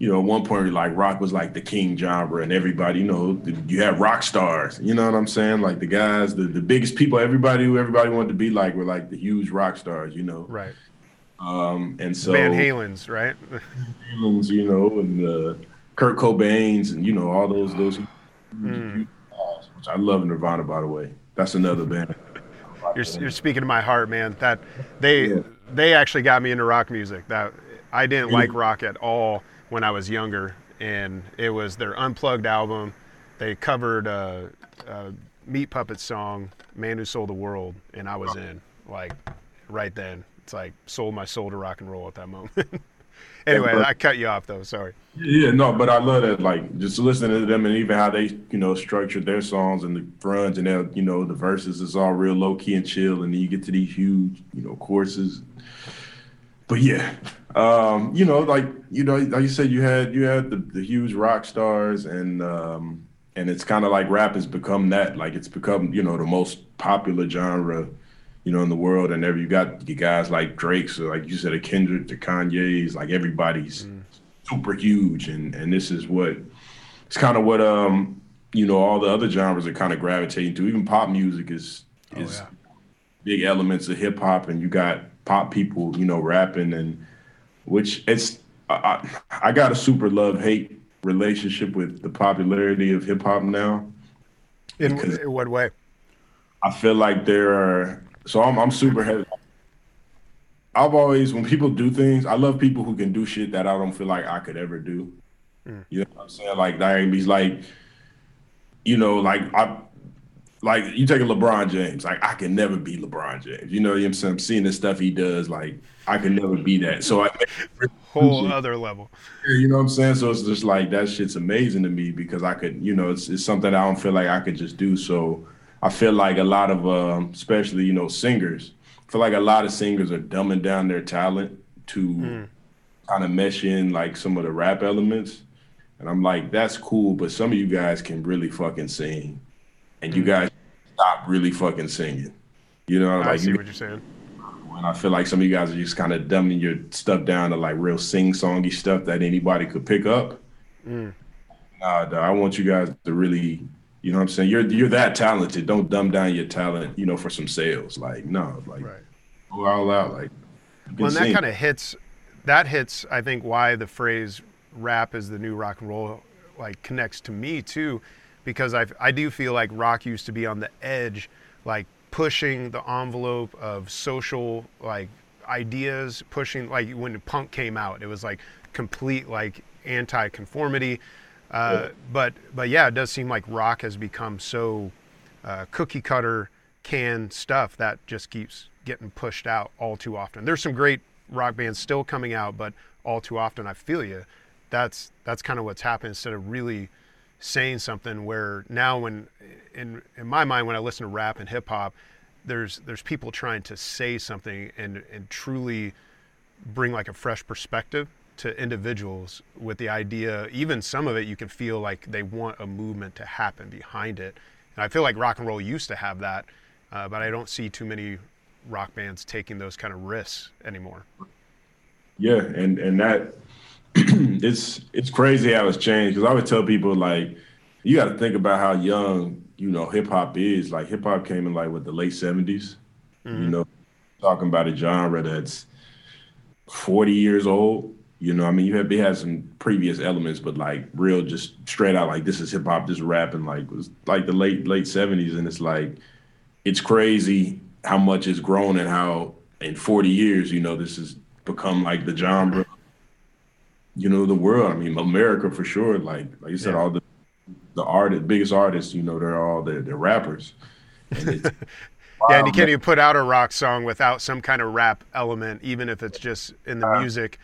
you know, at one point, like rock was like the king genre, and everybody, you know, you have rock stars. You know what I'm saying? Like the guys, the, the biggest people, everybody who everybody wanted to be like were like the huge rock stars. You know,
right?
Um, and so
Van Halen's, right?
Van Halen's, you know, and uh, Kurt Cobain's, and you know, all those those. Mm. Which I love Nirvana, by the way. That's another band.
You're, you're speaking to my heart, man. That they yeah. they actually got me into rock music. That I didn't like rock at all when I was younger, and it was their unplugged album. They covered a, a Meat Puppet song, "Man Who Sold the World," and I was in like right then. It's like sold my soul to rock and roll at that moment. anyway, I cut you off though. Sorry.
Yeah, no, but I love that. Like just listening to them and even how they, you know, structured their songs and the runs and their, you know, the verses is all real low key and chill, and then you get to these huge, you know, courses. But yeah, um, you know, like you know, like you said, you had you had the, the huge rock stars, and um, and it's kind of like rap has become that. Like it's become you know the most popular genre, you know, in the world. And there you got you guys like Drake, so like you said, a Kendrick, the Kanye's, like everybody's mm. super huge, and and this is what it's kind of what um you know all the other genres are kind of gravitating to. Even pop music is oh, is yeah. big elements of hip hop, and you got pop people, you know, rapping and which it's I, I got a super love hate relationship with the popularity of hip hop now.
In, in what way?
I feel like there are so I'm I'm super heavy. I've always when people do things, I love people who can do shit that I don't feel like I could ever do. Mm. You know what I'm saying? Like he's like, you know, like I like you take a LeBron James, like I can never be LeBron James. You know what I'm saying? I'm seeing the stuff he does, like I can never be that. So I
whole other level.
You know what I'm saying? So it's just like that shit's amazing to me because I could, you know, it's it's something I don't feel like I could just do. So I feel like a lot of um, especially, you know, singers, I feel like a lot of singers are dumbing down their talent to mm. kind of mesh in like some of the rap elements. And I'm like, that's cool, but some of you guys can really fucking sing and you mm. guys stop really fucking singing. You know,
I
like
see
you,
what you're saying.
And I feel like some of you guys are just kind of dumbing your stuff down to like real sing songy stuff that anybody could pick up. Mm. Nah, I want you guys to really, you know what I'm saying? You're you're that talented. Don't dumb down your talent, you know, for some sales. Like, no, like
right.
go all out. Like
well, that kind of hits that hits, I think, why the phrase rap is the new rock and roll like connects to me too because I I do feel like rock used to be on the edge, like pushing the envelope of social like ideas, pushing like when punk came out, it was like complete like anti-conformity. Uh. But but yeah, it does seem like rock has become so uh, cookie cutter canned stuff that just keeps getting pushed out all too often. There's some great rock bands still coming out, but all too often I feel you. That's that's kind of what's happened instead of really saying something where now when in in my mind when I listen to rap and hip hop, there's there's people trying to say something and and truly bring like a fresh perspective to individuals with the idea even some of it you can feel like they want a movement to happen behind it and i feel like rock and roll used to have that uh, but i don't see too many rock bands taking those kind of risks anymore
yeah and and that it's it's crazy how it's changed because I would tell people like you got to think about how young you know hip hop is. Like hip hop came in like with the late 70s mm-hmm. You know, talking about a genre that's forty years old. You know, I mean, you have it has some previous elements, but like real, just straight out like this is hip hop, this is rapping. Like was like the late late seventies, and it's like it's crazy how much it's grown and how in forty years, you know, this has become like the genre. You know, the world. I mean, America for sure. Like like you said,
Yeah.
all the the artist, biggest artists, you know, they're all they're, they're rappers.
Yeah, and you can't even put out a rock song without some kind of rap element, even if it's just in the music.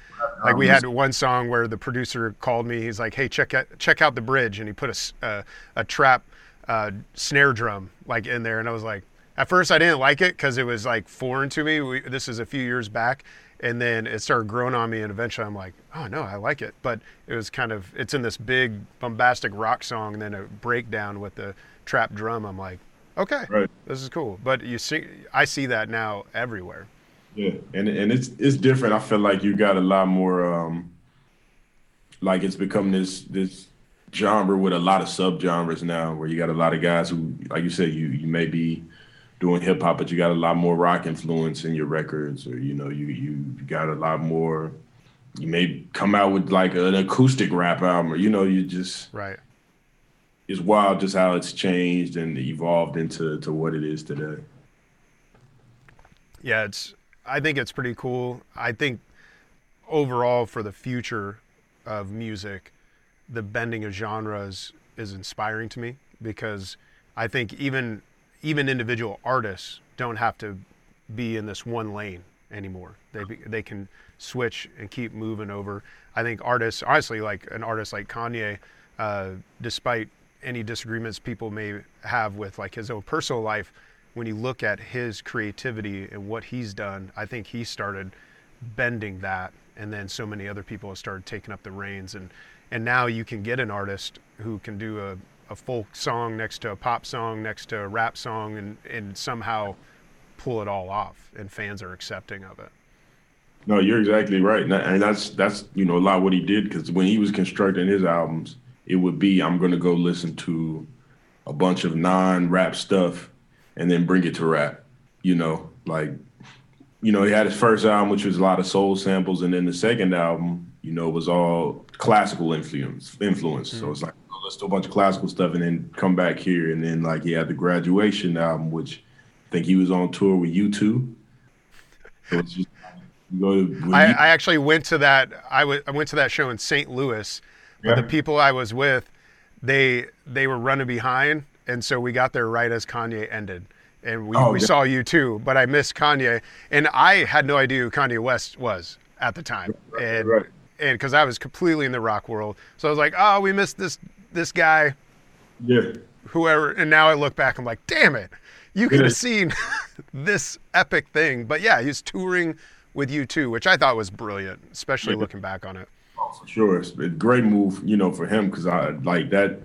Like we had one song where the producer called me. He's like, "Hey, check out check out the bridge," and he put a uh, a trap uh, snare drum like in there, and I was like, at first I didn't like it because it was like foreign to me. We, this is a few years back, and then it started growing on me, and eventually I'm like, oh no, I like it. But it was kind of it's in this big bombastic rock song, and then a breakdown with the trap drum. I'm like, okay,
Right.
this is cool. But you see, I see that now everywhere.
Yeah, and and it's it's different. I feel like you got a lot more um like it's become this this genre with a lot of subgenres now where you got a lot of guys who like you said you you may be doing hip hop but you got a lot more rock influence in your records or you know you you got a lot more you may come out with like an acoustic rap album or you know you just
Right.
It's wild just how it's changed and evolved into to what it is today.
yeah it's i think it's pretty cool. I think overall for the future of music the bending of genres is inspiring to me because i think even even individual artists don't have to be in this one lane anymore. They they can switch and keep moving over. I think artists honestly like an artist like kanye uh, despite any disagreements people may have with like his own personal life when you look at his creativity and what he's done i think he started bending that and then so many other people have started taking up the reins. And and now you can get an artist who can do a, a folk song next to a pop song next to a rap song and and somehow pull it all off and fans are accepting of it.
No, you're exactly right, and that's that's you know a lot what he did because when he was constructing his albums, it would be I'm gonna go listen to a bunch of non-rap stuff and then bring it to rap. You know, like you know he had his first album which was a lot of soul samples, and then the second album, you know, was all classical influence influence. So mm-hmm. it's like oh, let's do a bunch of classical stuff and then come back here, and then like he had the graduation album, which I think he was on tour with U2. So just you go to
I,
you-
I actually went to that I I went to that show in St. Louis but the people I was with they they were running behind and so we got there right as Kanye ended and we,
Oh,
we
yeah.
saw U2 but I missed Kanye and I had no idea who Kanye West was at the time and
right.
and because I was completely in the rock world so I was like oh we missed this this guy
yeah.
whoever and now I look back I'm like damn it you could
Yeah.
have seen this epic thing but yeah he's touring with U2 which I thought was brilliant especially
Yeah.
looking back on it
For sure, it's a great move, you know, for him because I like that,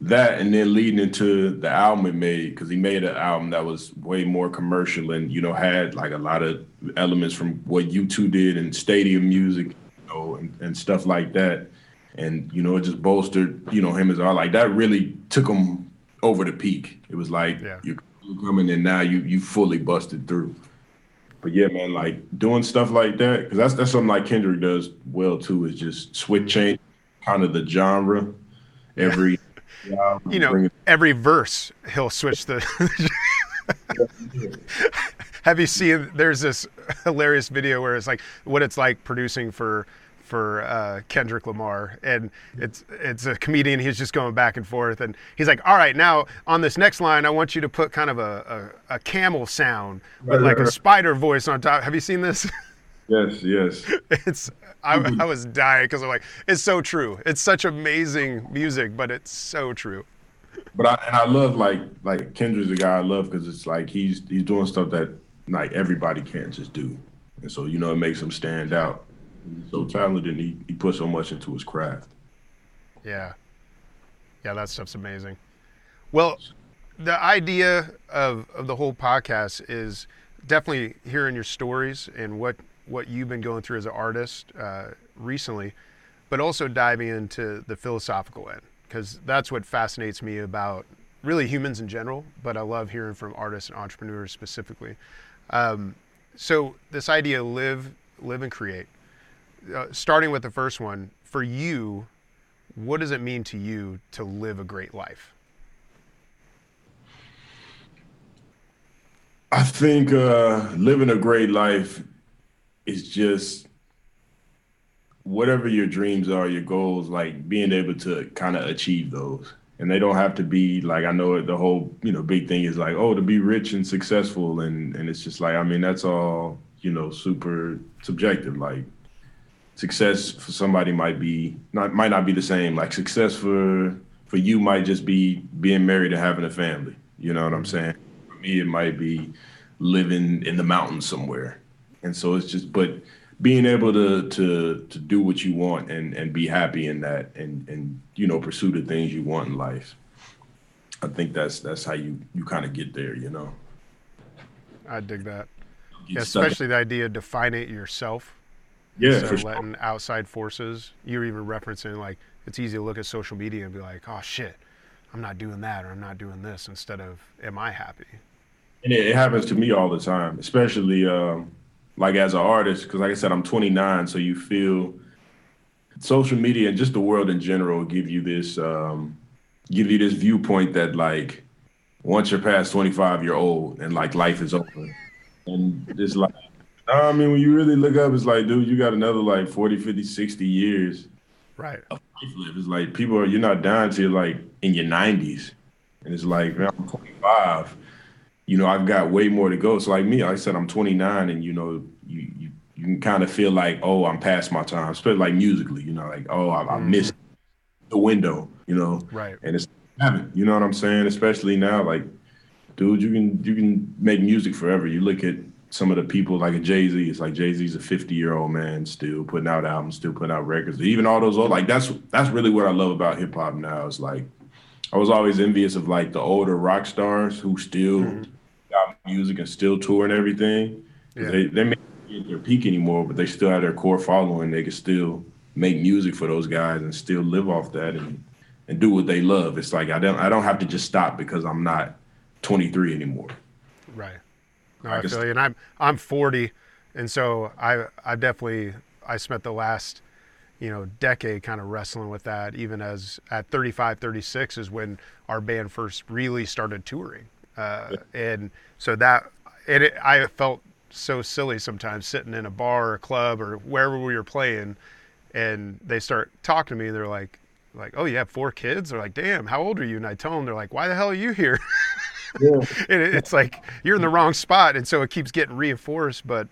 that, and then leading into the album he made because he made an album that was way more commercial and you know had like a lot of elements from what U2 did and stadium music, you know, and, and stuff like that, and you know it just bolstered you know him as art. Like that really took him over the peak. It was like
Yeah.
you're coming and now you you fully busted through. But yeah, man, like doing stuff like that because that's that's something like Kendrick does well too. Is just switch change kind of the genre every.
you know every verse he'll switch the have you seen there's this hilarious video where it's like what it's like producing for for uh, Kendrick Lamar. And it's it's a comedian he's just going back and forth. And he's like all right now on this next line I want you to put kind of a, a, a camel sound with like a spider voice on top. Have you seen this?
Yes, yes,
it's I, I was dying because I'm like it's so true. It's such amazing music but it's so true.
But I and I love like like Kendrick's a guy I love because it's like he's he's doing stuff that like everybody can't just do, and so you know it makes him stand out. So talented and he, he put so much into his craft.
Yeah. Yeah, that stuff's amazing. Well, the idea of, of the whole podcast is definitely hearing your stories and what, what you've been going through as an artist uh, recently, but also diving into the philosophical end, because that's what fascinates me about really humans in general, but I love hearing from artists and entrepreneurs specifically. Um, so this idea live, live and create uh, starting with the first one, for you, what does it mean to you to live a great life?
I think uh, living a great life is just whatever your dreams are, your goals, like being able to kind of achieve those. And they don't have to be like I know the whole you know big thing is like oh to be rich and successful and and it's just like I mean that's all you know super subjective like success for somebody might be not might not be the same. Like success for for you might just be being married and having a family. You know what I'm saying? For me it might be living in the mountains somewhere. And so it's just but being able to to to do what you want and and be happy in that and and you know pursue the things you want in life. I think that's that's how you you kind of get there you know?
I dig that. Yeah, especially the idea of defining it yourself
yeah
so letting sure. outside forces you're even referencing like it's easy to look at social media and be like oh shit i'm not doing that or i'm not doing this instead of am i happy
and it, it happens to me all the time especially um like as an artist, because like I said, I'm 29, so you feel social media and just the world in general give you this um, give you this viewpoint that like once you're past 25, you're old and like life is over. And it's like, I mean, when you really look up, it's like, dude, you got another like 40, 50, 60 years.
Right.
Of life It's like people are, you're not dying till like in your 90s. And it's like, man, I'm 25 you know, I've got way more to go. So like me, like I said, I'm 29 and you know, you you, you can kind of feel like, oh, I'm past my time, especially like musically, you know, like, oh, I, I mm. missed the window, you know.
Right.
And it's you know what I'm saying? Especially now, like, dude, you can you can make music forever. You look at some of the people like a Jay Z. It's like Jay Z's a 50 year old man still putting out albums, still putting out records. Even all those old like that's that's really what I love about hip hop now. Is like I was always envious of like the older rock stars who still mm-hmm out music and still tour and everything. Yeah. They they may not be at their peak anymore, but they still have their core following. They can still make music for those guys and still live off that and and do what they love. It's like I don't I don't have to just stop because I'm not 23 anymore.
Right. No, I, I feel you. And I'm I'm 40, and so I I definitely I spent the last you know decade kind of wrestling with that. Even as at 35, 36 is when our band first really started touring. Uh, and so that, and it, I felt so silly sometimes sitting in a bar or a club or wherever we were playing, and they start talking to me. And they're like, like, oh, you have four kids? They're like, damn, how old are you? And I tell them, they're like, why the hell are you here? Yeah. and it's like you're in the wrong spot, and so it keeps getting reinforced. But,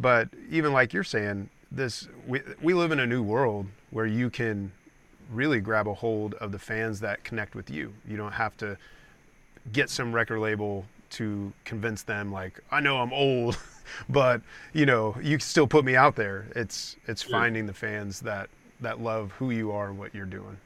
but even like you're saying, this we we live in a new world where you can really grab a hold of the fans that connect with you. You don't have to get some record label to convince them like I know I'm old, but you know you still put me out there. It's it's finding the fans that that love who you are and what you're doing.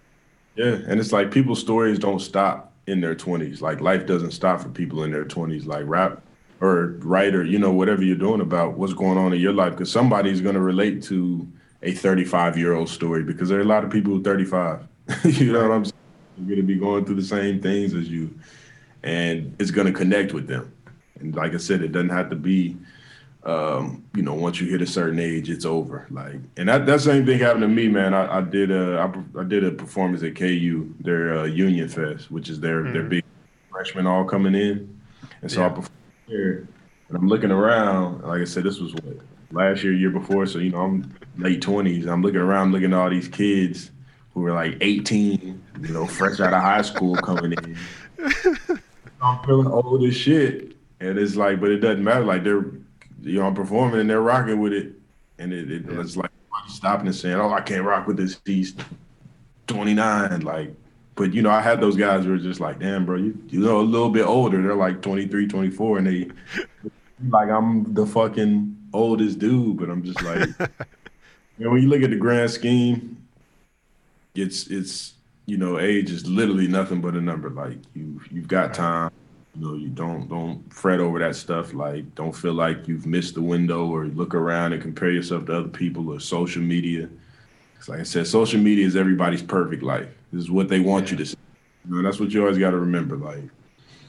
Yeah, and it's like people's stories don't stop in their 20s. Like life doesn't stop for people in their 20s. Like rap or writer, you know, whatever you're doing about what's going on in your life, because somebody's going to relate to a 35 year old story because there are a lot of people who are 35. you know what I'm saying? They're going to be going through the same things as you and it's going to connect with them. And like I said, it doesn't have to be, um, you know, once you hit a certain age, it's over. Like, and that that same thing happened to me, man. I, I did a I, I, did a performance at KU, their uh, Union Fest, which is their mm-hmm. their big freshmen all coming in, and so yeah. I performed there. And I'm looking around. Like I said, this was what last year, year before. So you know, I'm late twenties. I'm looking around, looking at all these kids who were like 18, you know, fresh out of high school coming in. I'm feeling old as shit, and it's like, but it doesn't matter. Like they're, you know, I'm performing and they're rocking with it, and it, it, yeah. it's like stopping and saying, "Oh, I can't rock with this." He's 29, like. But you know, I had those guys who were just like, "Damn, bro, you you know a little bit older." They're like 23, 24, and they like I'm the fucking oldest dude, but I'm just like, you know, when you look at the grand scheme, it's it's you know, age is literally nothing but a number. Like you, you've got time. You know, you don't don't fret over that stuff. Like, don't feel like you've missed the window or look around and compare yourself to other people or social media. It's like I said, social media is everybody's perfect life. This is what they want yeah. you to see. You know, that's what you always got to remember. Like,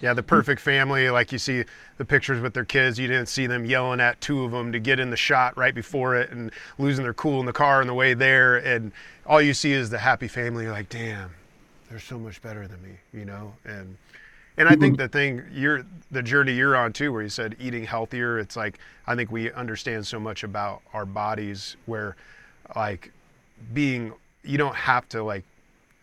Yeah, the perfect family. Like you see the pictures with their kids, you didn't see them yelling at two of them to get in the shot right before it and losing their cool in the car on the way there. And all you see is the happy family. You're like, damn, they're so much better than me, you know? And and I think the thing you're the journey you're on too, where you said eating healthier, it's like I think we understand so much about our bodies where like being you don't have to like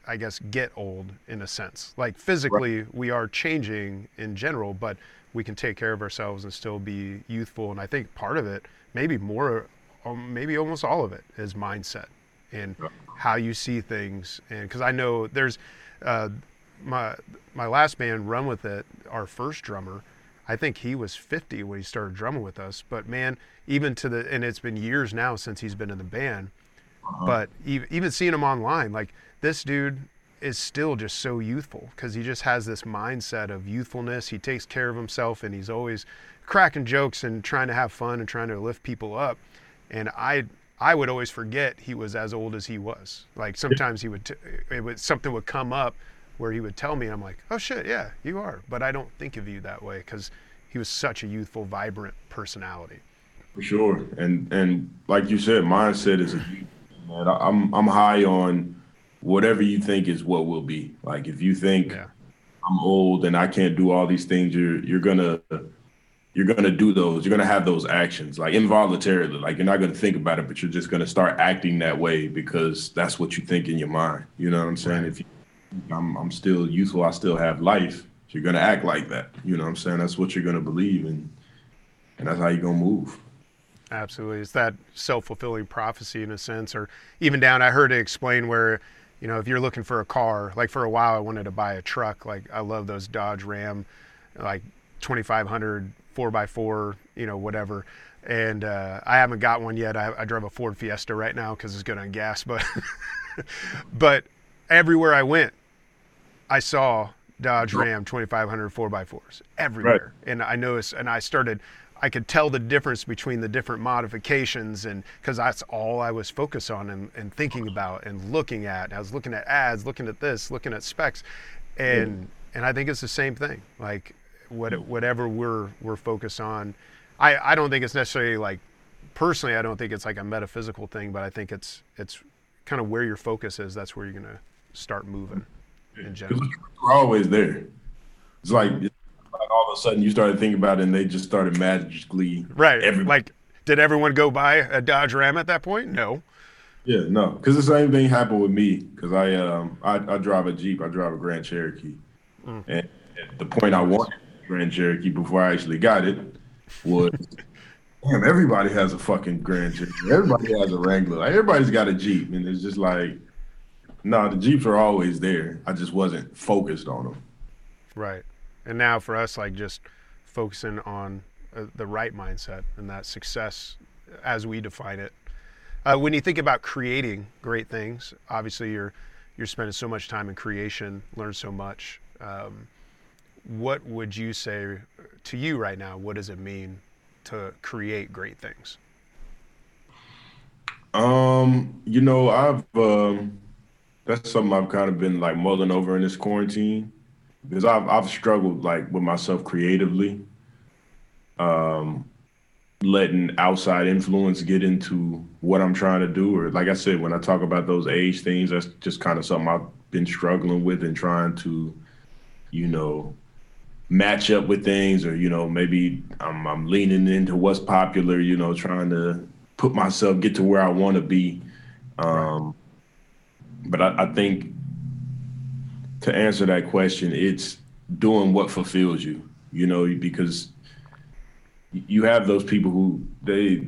I guess get old in a sense. Like physically right. we are changing in general, but we can take care of ourselves and still be youthful. And I think part of it, maybe more, um, maybe almost all of it, is mindset and how you see things. And because I know there's uh, my my last band, Run with It, our first drummer. I think he was 50 when he started drumming with us. But man, even to the and it's been years now since he's been in the band. Uh-huh. But even, even seeing him online, like this dude is still just so youthful because he just has this mindset of youthfulness. He takes care of himself and he's always cracking jokes and trying to have fun and trying to lift people up. And I I would always forget he was as old as he was. Like sometimes he would t- it would something would come up where he would tell me and I'm like, "Oh shit, yeah, you are." But I don't think of you that way cuz he was such a youthful, vibrant personality.
For sure. And and like you said, mindset is a man. I'm I'm high on whatever you think is what will be. Like if you think yeah. I'm old and I can't do all these things, you're you're gonna you're gonna do those. You're gonna have those actions like involuntarily. Like you're not gonna think about it, but you're just gonna start acting that way because that's what you think in your mind. You know what I'm saying? Right. If you, I'm I'm still youthful, I still have life. You're gonna act like that. You know what I'm saying? That's what you're gonna believe in, and that's how you're gonna move.
Absolutely, it's that self fulfilling prophecy in a sense, or even down. I heard it explained where you know, if you're looking for a car, like for a while I wanted to buy a truck. Like I love those Dodge Ram, like 2500 4x4, you know, whatever. And uh, I haven't got one yet. I, I drive a Ford Fiesta right now because it's good on gas. But but everywhere I went, I saw Dodge Ram 2500 4x4s everywhere. Right. And I noticed, and I started I could tell the difference between the different modifications and because that's all I was focused on and, and, thinking about and looking at. I was looking at ads, looking at this, looking at specs, and mm. and I think it's the same thing. Like what whatever we're we're focused on, I I don't think it's necessarily like personally I don't think it's like a metaphysical thing, but I think it's it's kind of where your focus is. That's where you're gonna start moving. In general,
we're always there. It's like like all of a sudden you started thinking about it and they just started magically
right. Everybody. like did everyone go buy a dodge ram at that point? No.
Yeah no. Because the same thing happened with me. Because i um I, I, drive a jeep. I drive a grand cherokee. Mm. and at the point i wanted grand cherokee before i actually got it was damn everybody has a fucking grand cherokee. Everybody has a wrangler. Like, everybody's got a jeep. And it's just like no the jeeps are always there i just wasn't focused on them
right and now for us, like just focusing on uh, the right mindset and that success as we define it. Uh, when you think about creating great things, obviously you're you're spending so much time in creation, learn so much. Um, what would you say to you right now? What does it mean to create great things?
Um, you know, I've um, that's something I've kind of been like mulling over in this quarantine because I've I've struggled like with myself creatively, um, letting outside influence get into what I'm trying to do. Or like I said, when I talk about those age things, that's just kind of something I've been struggling with and trying to, you know, match up with things. Or you know, maybe I'm I'm leaning into what's popular. You know, trying to put myself get to where I want to be. Um, but I, I think to answer that question, it's doing what fulfills you, you know, because you have those people who they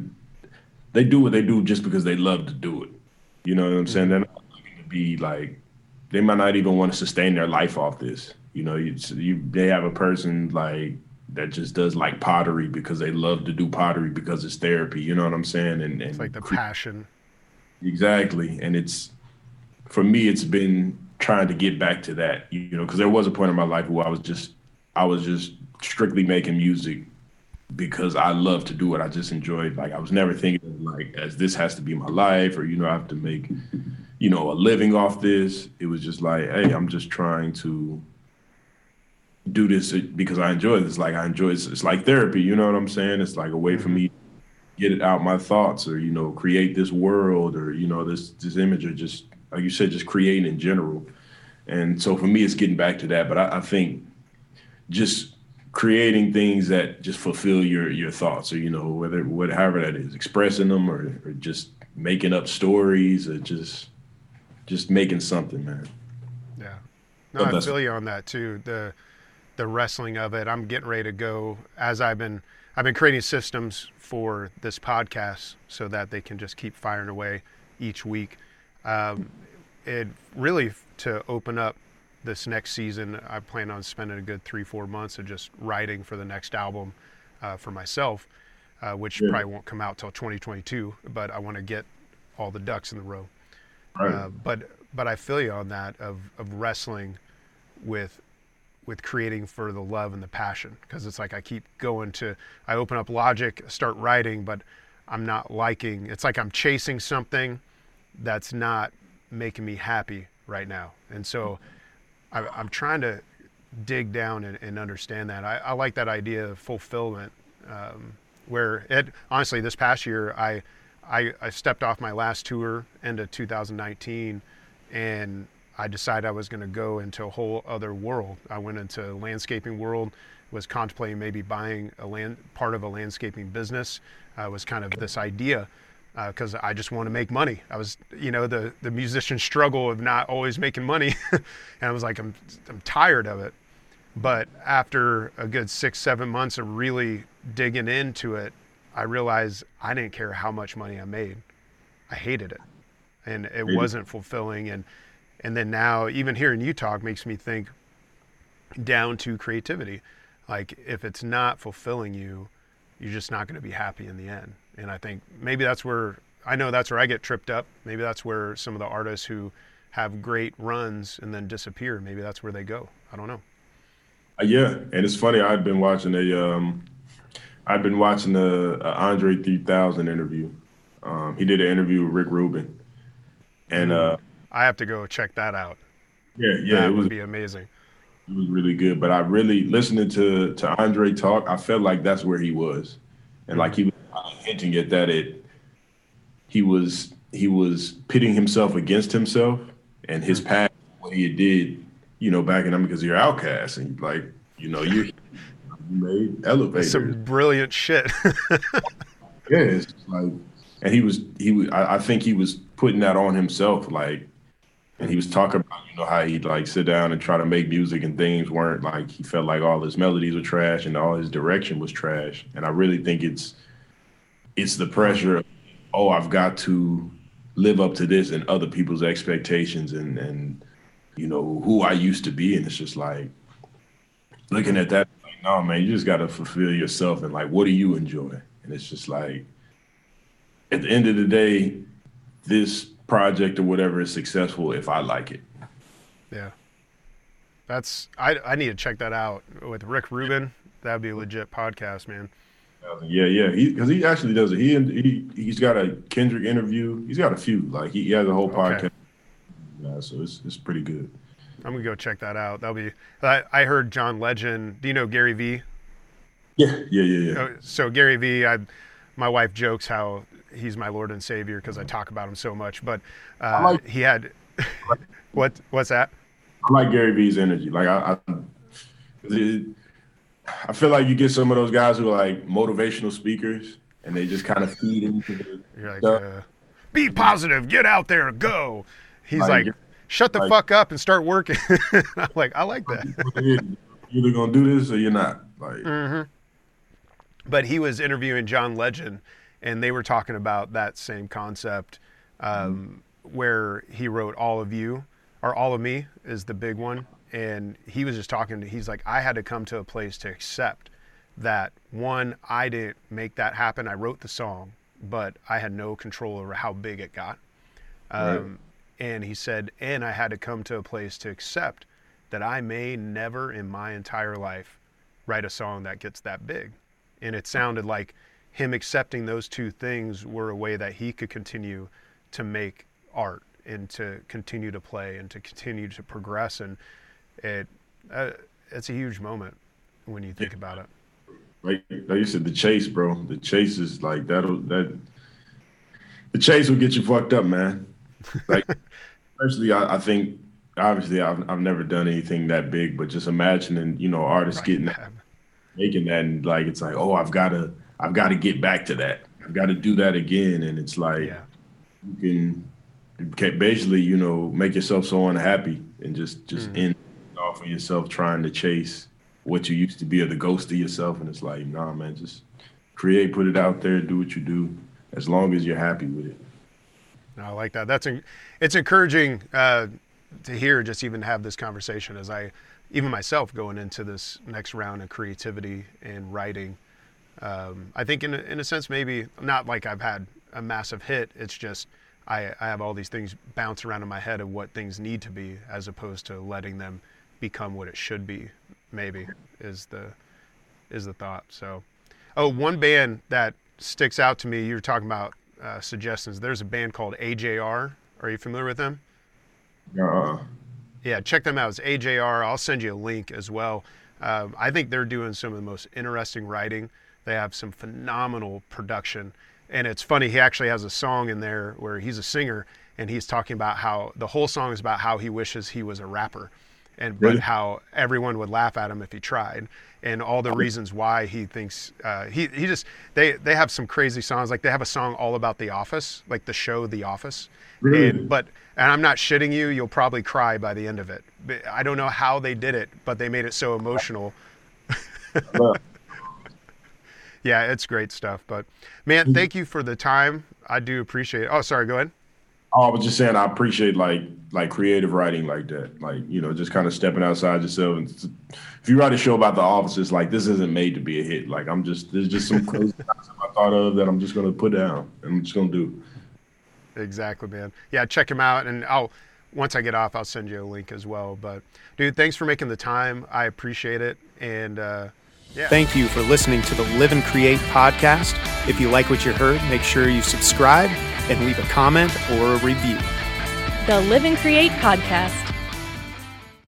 they do what they do just because they love to do it. You know what I'm saying? Mm-hmm. They're not looking to be like they might not even want to sustain their life off this. You know, you, you they have a person like that just does like pottery because they love to do pottery because it's therapy. You know what I'm saying? And, and
it's like the passion.
Exactly, and it's for me, it's been trying to get back to that, you know, because there was a point in my life where I was just, I was just strictly making music because I love to do it. I just enjoyed, like, I was never thinking like, as this has to be my life or, you know, I have to make, you know, a living off this. It was just like, hey, I'm just trying to, do this because I enjoy this. Like I enjoy it. It's like therapy. You know what I'm saying? It's like a way for mm-hmm. me to get it out my thoughts or, you know, create this world or, you know, this, this image or just, like you said, just creating in general. And so for me, it's getting back to that. But I, I think just creating things that just fulfill your your thoughts or you know whether whatever that is expressing them or, or just making up stories or just just making something man
yeah no i feel you on that too the the wrestling of it i'm getting ready to go as i've been i've been creating systems for this podcast so that they can just keep firing away each week um, it really to open up this next season, I plan on spending a good three, four months of just writing for the next album uh, for myself, uh, which yeah. probably won't come out till 2022. But I want to get all the ducks in the row. Right. Uh, but but I feel you on that of of wrestling with with creating for the love and the passion because it's like I keep going to I open up Logic, start writing, but I'm not liking. It's like I'm chasing something that's not making me happy right now, and so I, am trying to dig down and, and understand that. I, I, like that idea of fulfillment, um, where it honestly this past year I, I, I stepped off my last tour end of 2019, and I decided I was going to go into a whole other world. I went into landscaping world, was contemplating maybe buying a land part of a landscaping business. Uh, was kind of this idea because uh, I just want to make money. I was, you know, the the musician struggle of not always making money, and I was like, I'm I'm tired of it. But after a good six seven months of really digging into it, I realized I didn't care how much money I made. I hated it, and it wasn't fulfilling. And and then now, even hearing you talk makes me think down to creativity. Like if it's not fulfilling you, you're just not going to be happy in the end. And I think maybe that's where I know that's where I get tripped up. Maybe that's where some of the artists who have great runs and then disappear, maybe that's where they go. I don't know.
Uh, yeah, and it's funny. I've been watching a, um, I've been watching the Andre 3000 interview. Um, he did an interview with Rick Rubin, and uh,
I have to go check that out.
Yeah, yeah,
that
it
would be amazing.
It was really good. But I really listening to to Andre talk, I felt like that's where he was, and like he was hinting at that it he was he was pitting himself against himself and his mm-hmm. past what he did, you know, back in them because you're OutKast and like, you know, you, made elevators.
Some brilliant shit.
yeah, it's like and he was he was I, I think he was putting that on himself, like and he was talking about you know how he'd like sit down and try to make music and things weren't like he felt like all his melodies were trash and all his direction was trash and i really think it's it's the pressure of, oh i've got to live up to this and other people's expectations and and you know who i used to be and it's just like looking at that like no man you just got to fulfill yourself and like what do you enjoy and it's just like at the end of the day this project or whatever is successful if I like it.
Yeah. That's I I need to check that out with Rick Rubin. That'd be a legit podcast, man.
Yeah, yeah. He because he actually does it. He he he's got a Kendrick interview. He's got a few. Like he, he has a whole podcast. Okay. Yeah, so it's it's pretty good.
I'm gonna go check that out. That'll be. I, I heard John Legend. Do you know Gary
Vee? Yeah, yeah, yeah, yeah.
So Gary Vee, I, my wife jokes how he's my Lord and Savior because I talk about him so much. But uh, like, he had what? What's that?
I like Gary Vee's energy. Like I, I, it, I feel like you get some of those guys who are like motivational speakers, and they just kind of feed into the
You're like, uh, be positive, get out there, go. He's like, like shut the like, fuck up and start working. I'm like, I like that.
You're either gonna do this or you're not. Like,
mm-hmm. but he was interviewing John Legend, and they were talking about that same concept um, mm-hmm. where he wrote all of you or all of me is the big one and he was just talking to he's like i had to come to a place to accept that one i didn't make that happen. I wrote the song but i had no control over how big it got. Um, right. and he said and i had to come to a place to accept that i may never in my entire life write a song that gets that big. And it sounded like him accepting those two things were a way that he could continue to make art and to continue to play and to continue to progress. And it uh, it's a huge moment when you think about it.
Like, like you said, the chase, bro. The chase is like that'll that. The chase will get you fucked up, man. Like, especially I, I, think obviously I've I've never done anything that big, but just imagining you know artists right. getting that, making that, and like it's like oh I've got to I've got to get back to that. I've got to do that again, and it's like yeah. you can, can basically you know make yourself so unhappy and just just mm. end off of yourself trying to chase what you used to be or the ghost of yourself. And it's like, nah, man, just create, put it out there, do what you do, as long as you're happy with it.
I like that. That's it's encouraging uh, to hear. Just even have this conversation as I, even myself, going into this next round of creativity and writing. Um, I think in a, in a sense, maybe not like I've had a massive hit. It's just I, I have all these things bounce around in my head of what things need to be, as opposed to letting them become what it should be maybe is the is the thought. So, oh, one band that sticks out to me. You were talking about uh, suggestions. There's a band called AJR. Are you familiar with them?
Uh.
Yeah, check them out. It's AJR. I'll send you a link as well. Um, I think they're doing some of the most interesting writing. They have some phenomenal production. And it's funny, he actually has a song in there where he's a singer and he's talking about how the whole song is about how he wishes he was a rapper and but how everyone would laugh at him if he tried and all the reasons why he thinks uh, he he just they they have some crazy songs like they have a song all about the office like the show the office. Really? and but and i'm not shitting you you'll probably cry by the end of it. I don't know how they did it but they made it so emotional. Yeah it's great stuff but man mm-hmm. thank you for the time. I do appreciate it. Oh sorry go ahead
I was just saying I appreciate like like creative writing like that. Like, you know, just kind of stepping outside yourself. And if you write a show about the office, it's like this isn't made to be a hit. Like I'm just there's just some crazy stuff I thought of that I'm just gonna put down and I'm just gonna do.
Exactly, man. Yeah, check him out and I'll once I get off I'll send you a link as well. But dude, thanks for making the time. I appreciate it. And uh yeah.
Thank you for listening to the Live and Create podcast. If you like what you heard, make sure you subscribe and leave a comment or a review.
The Live and Create podcast.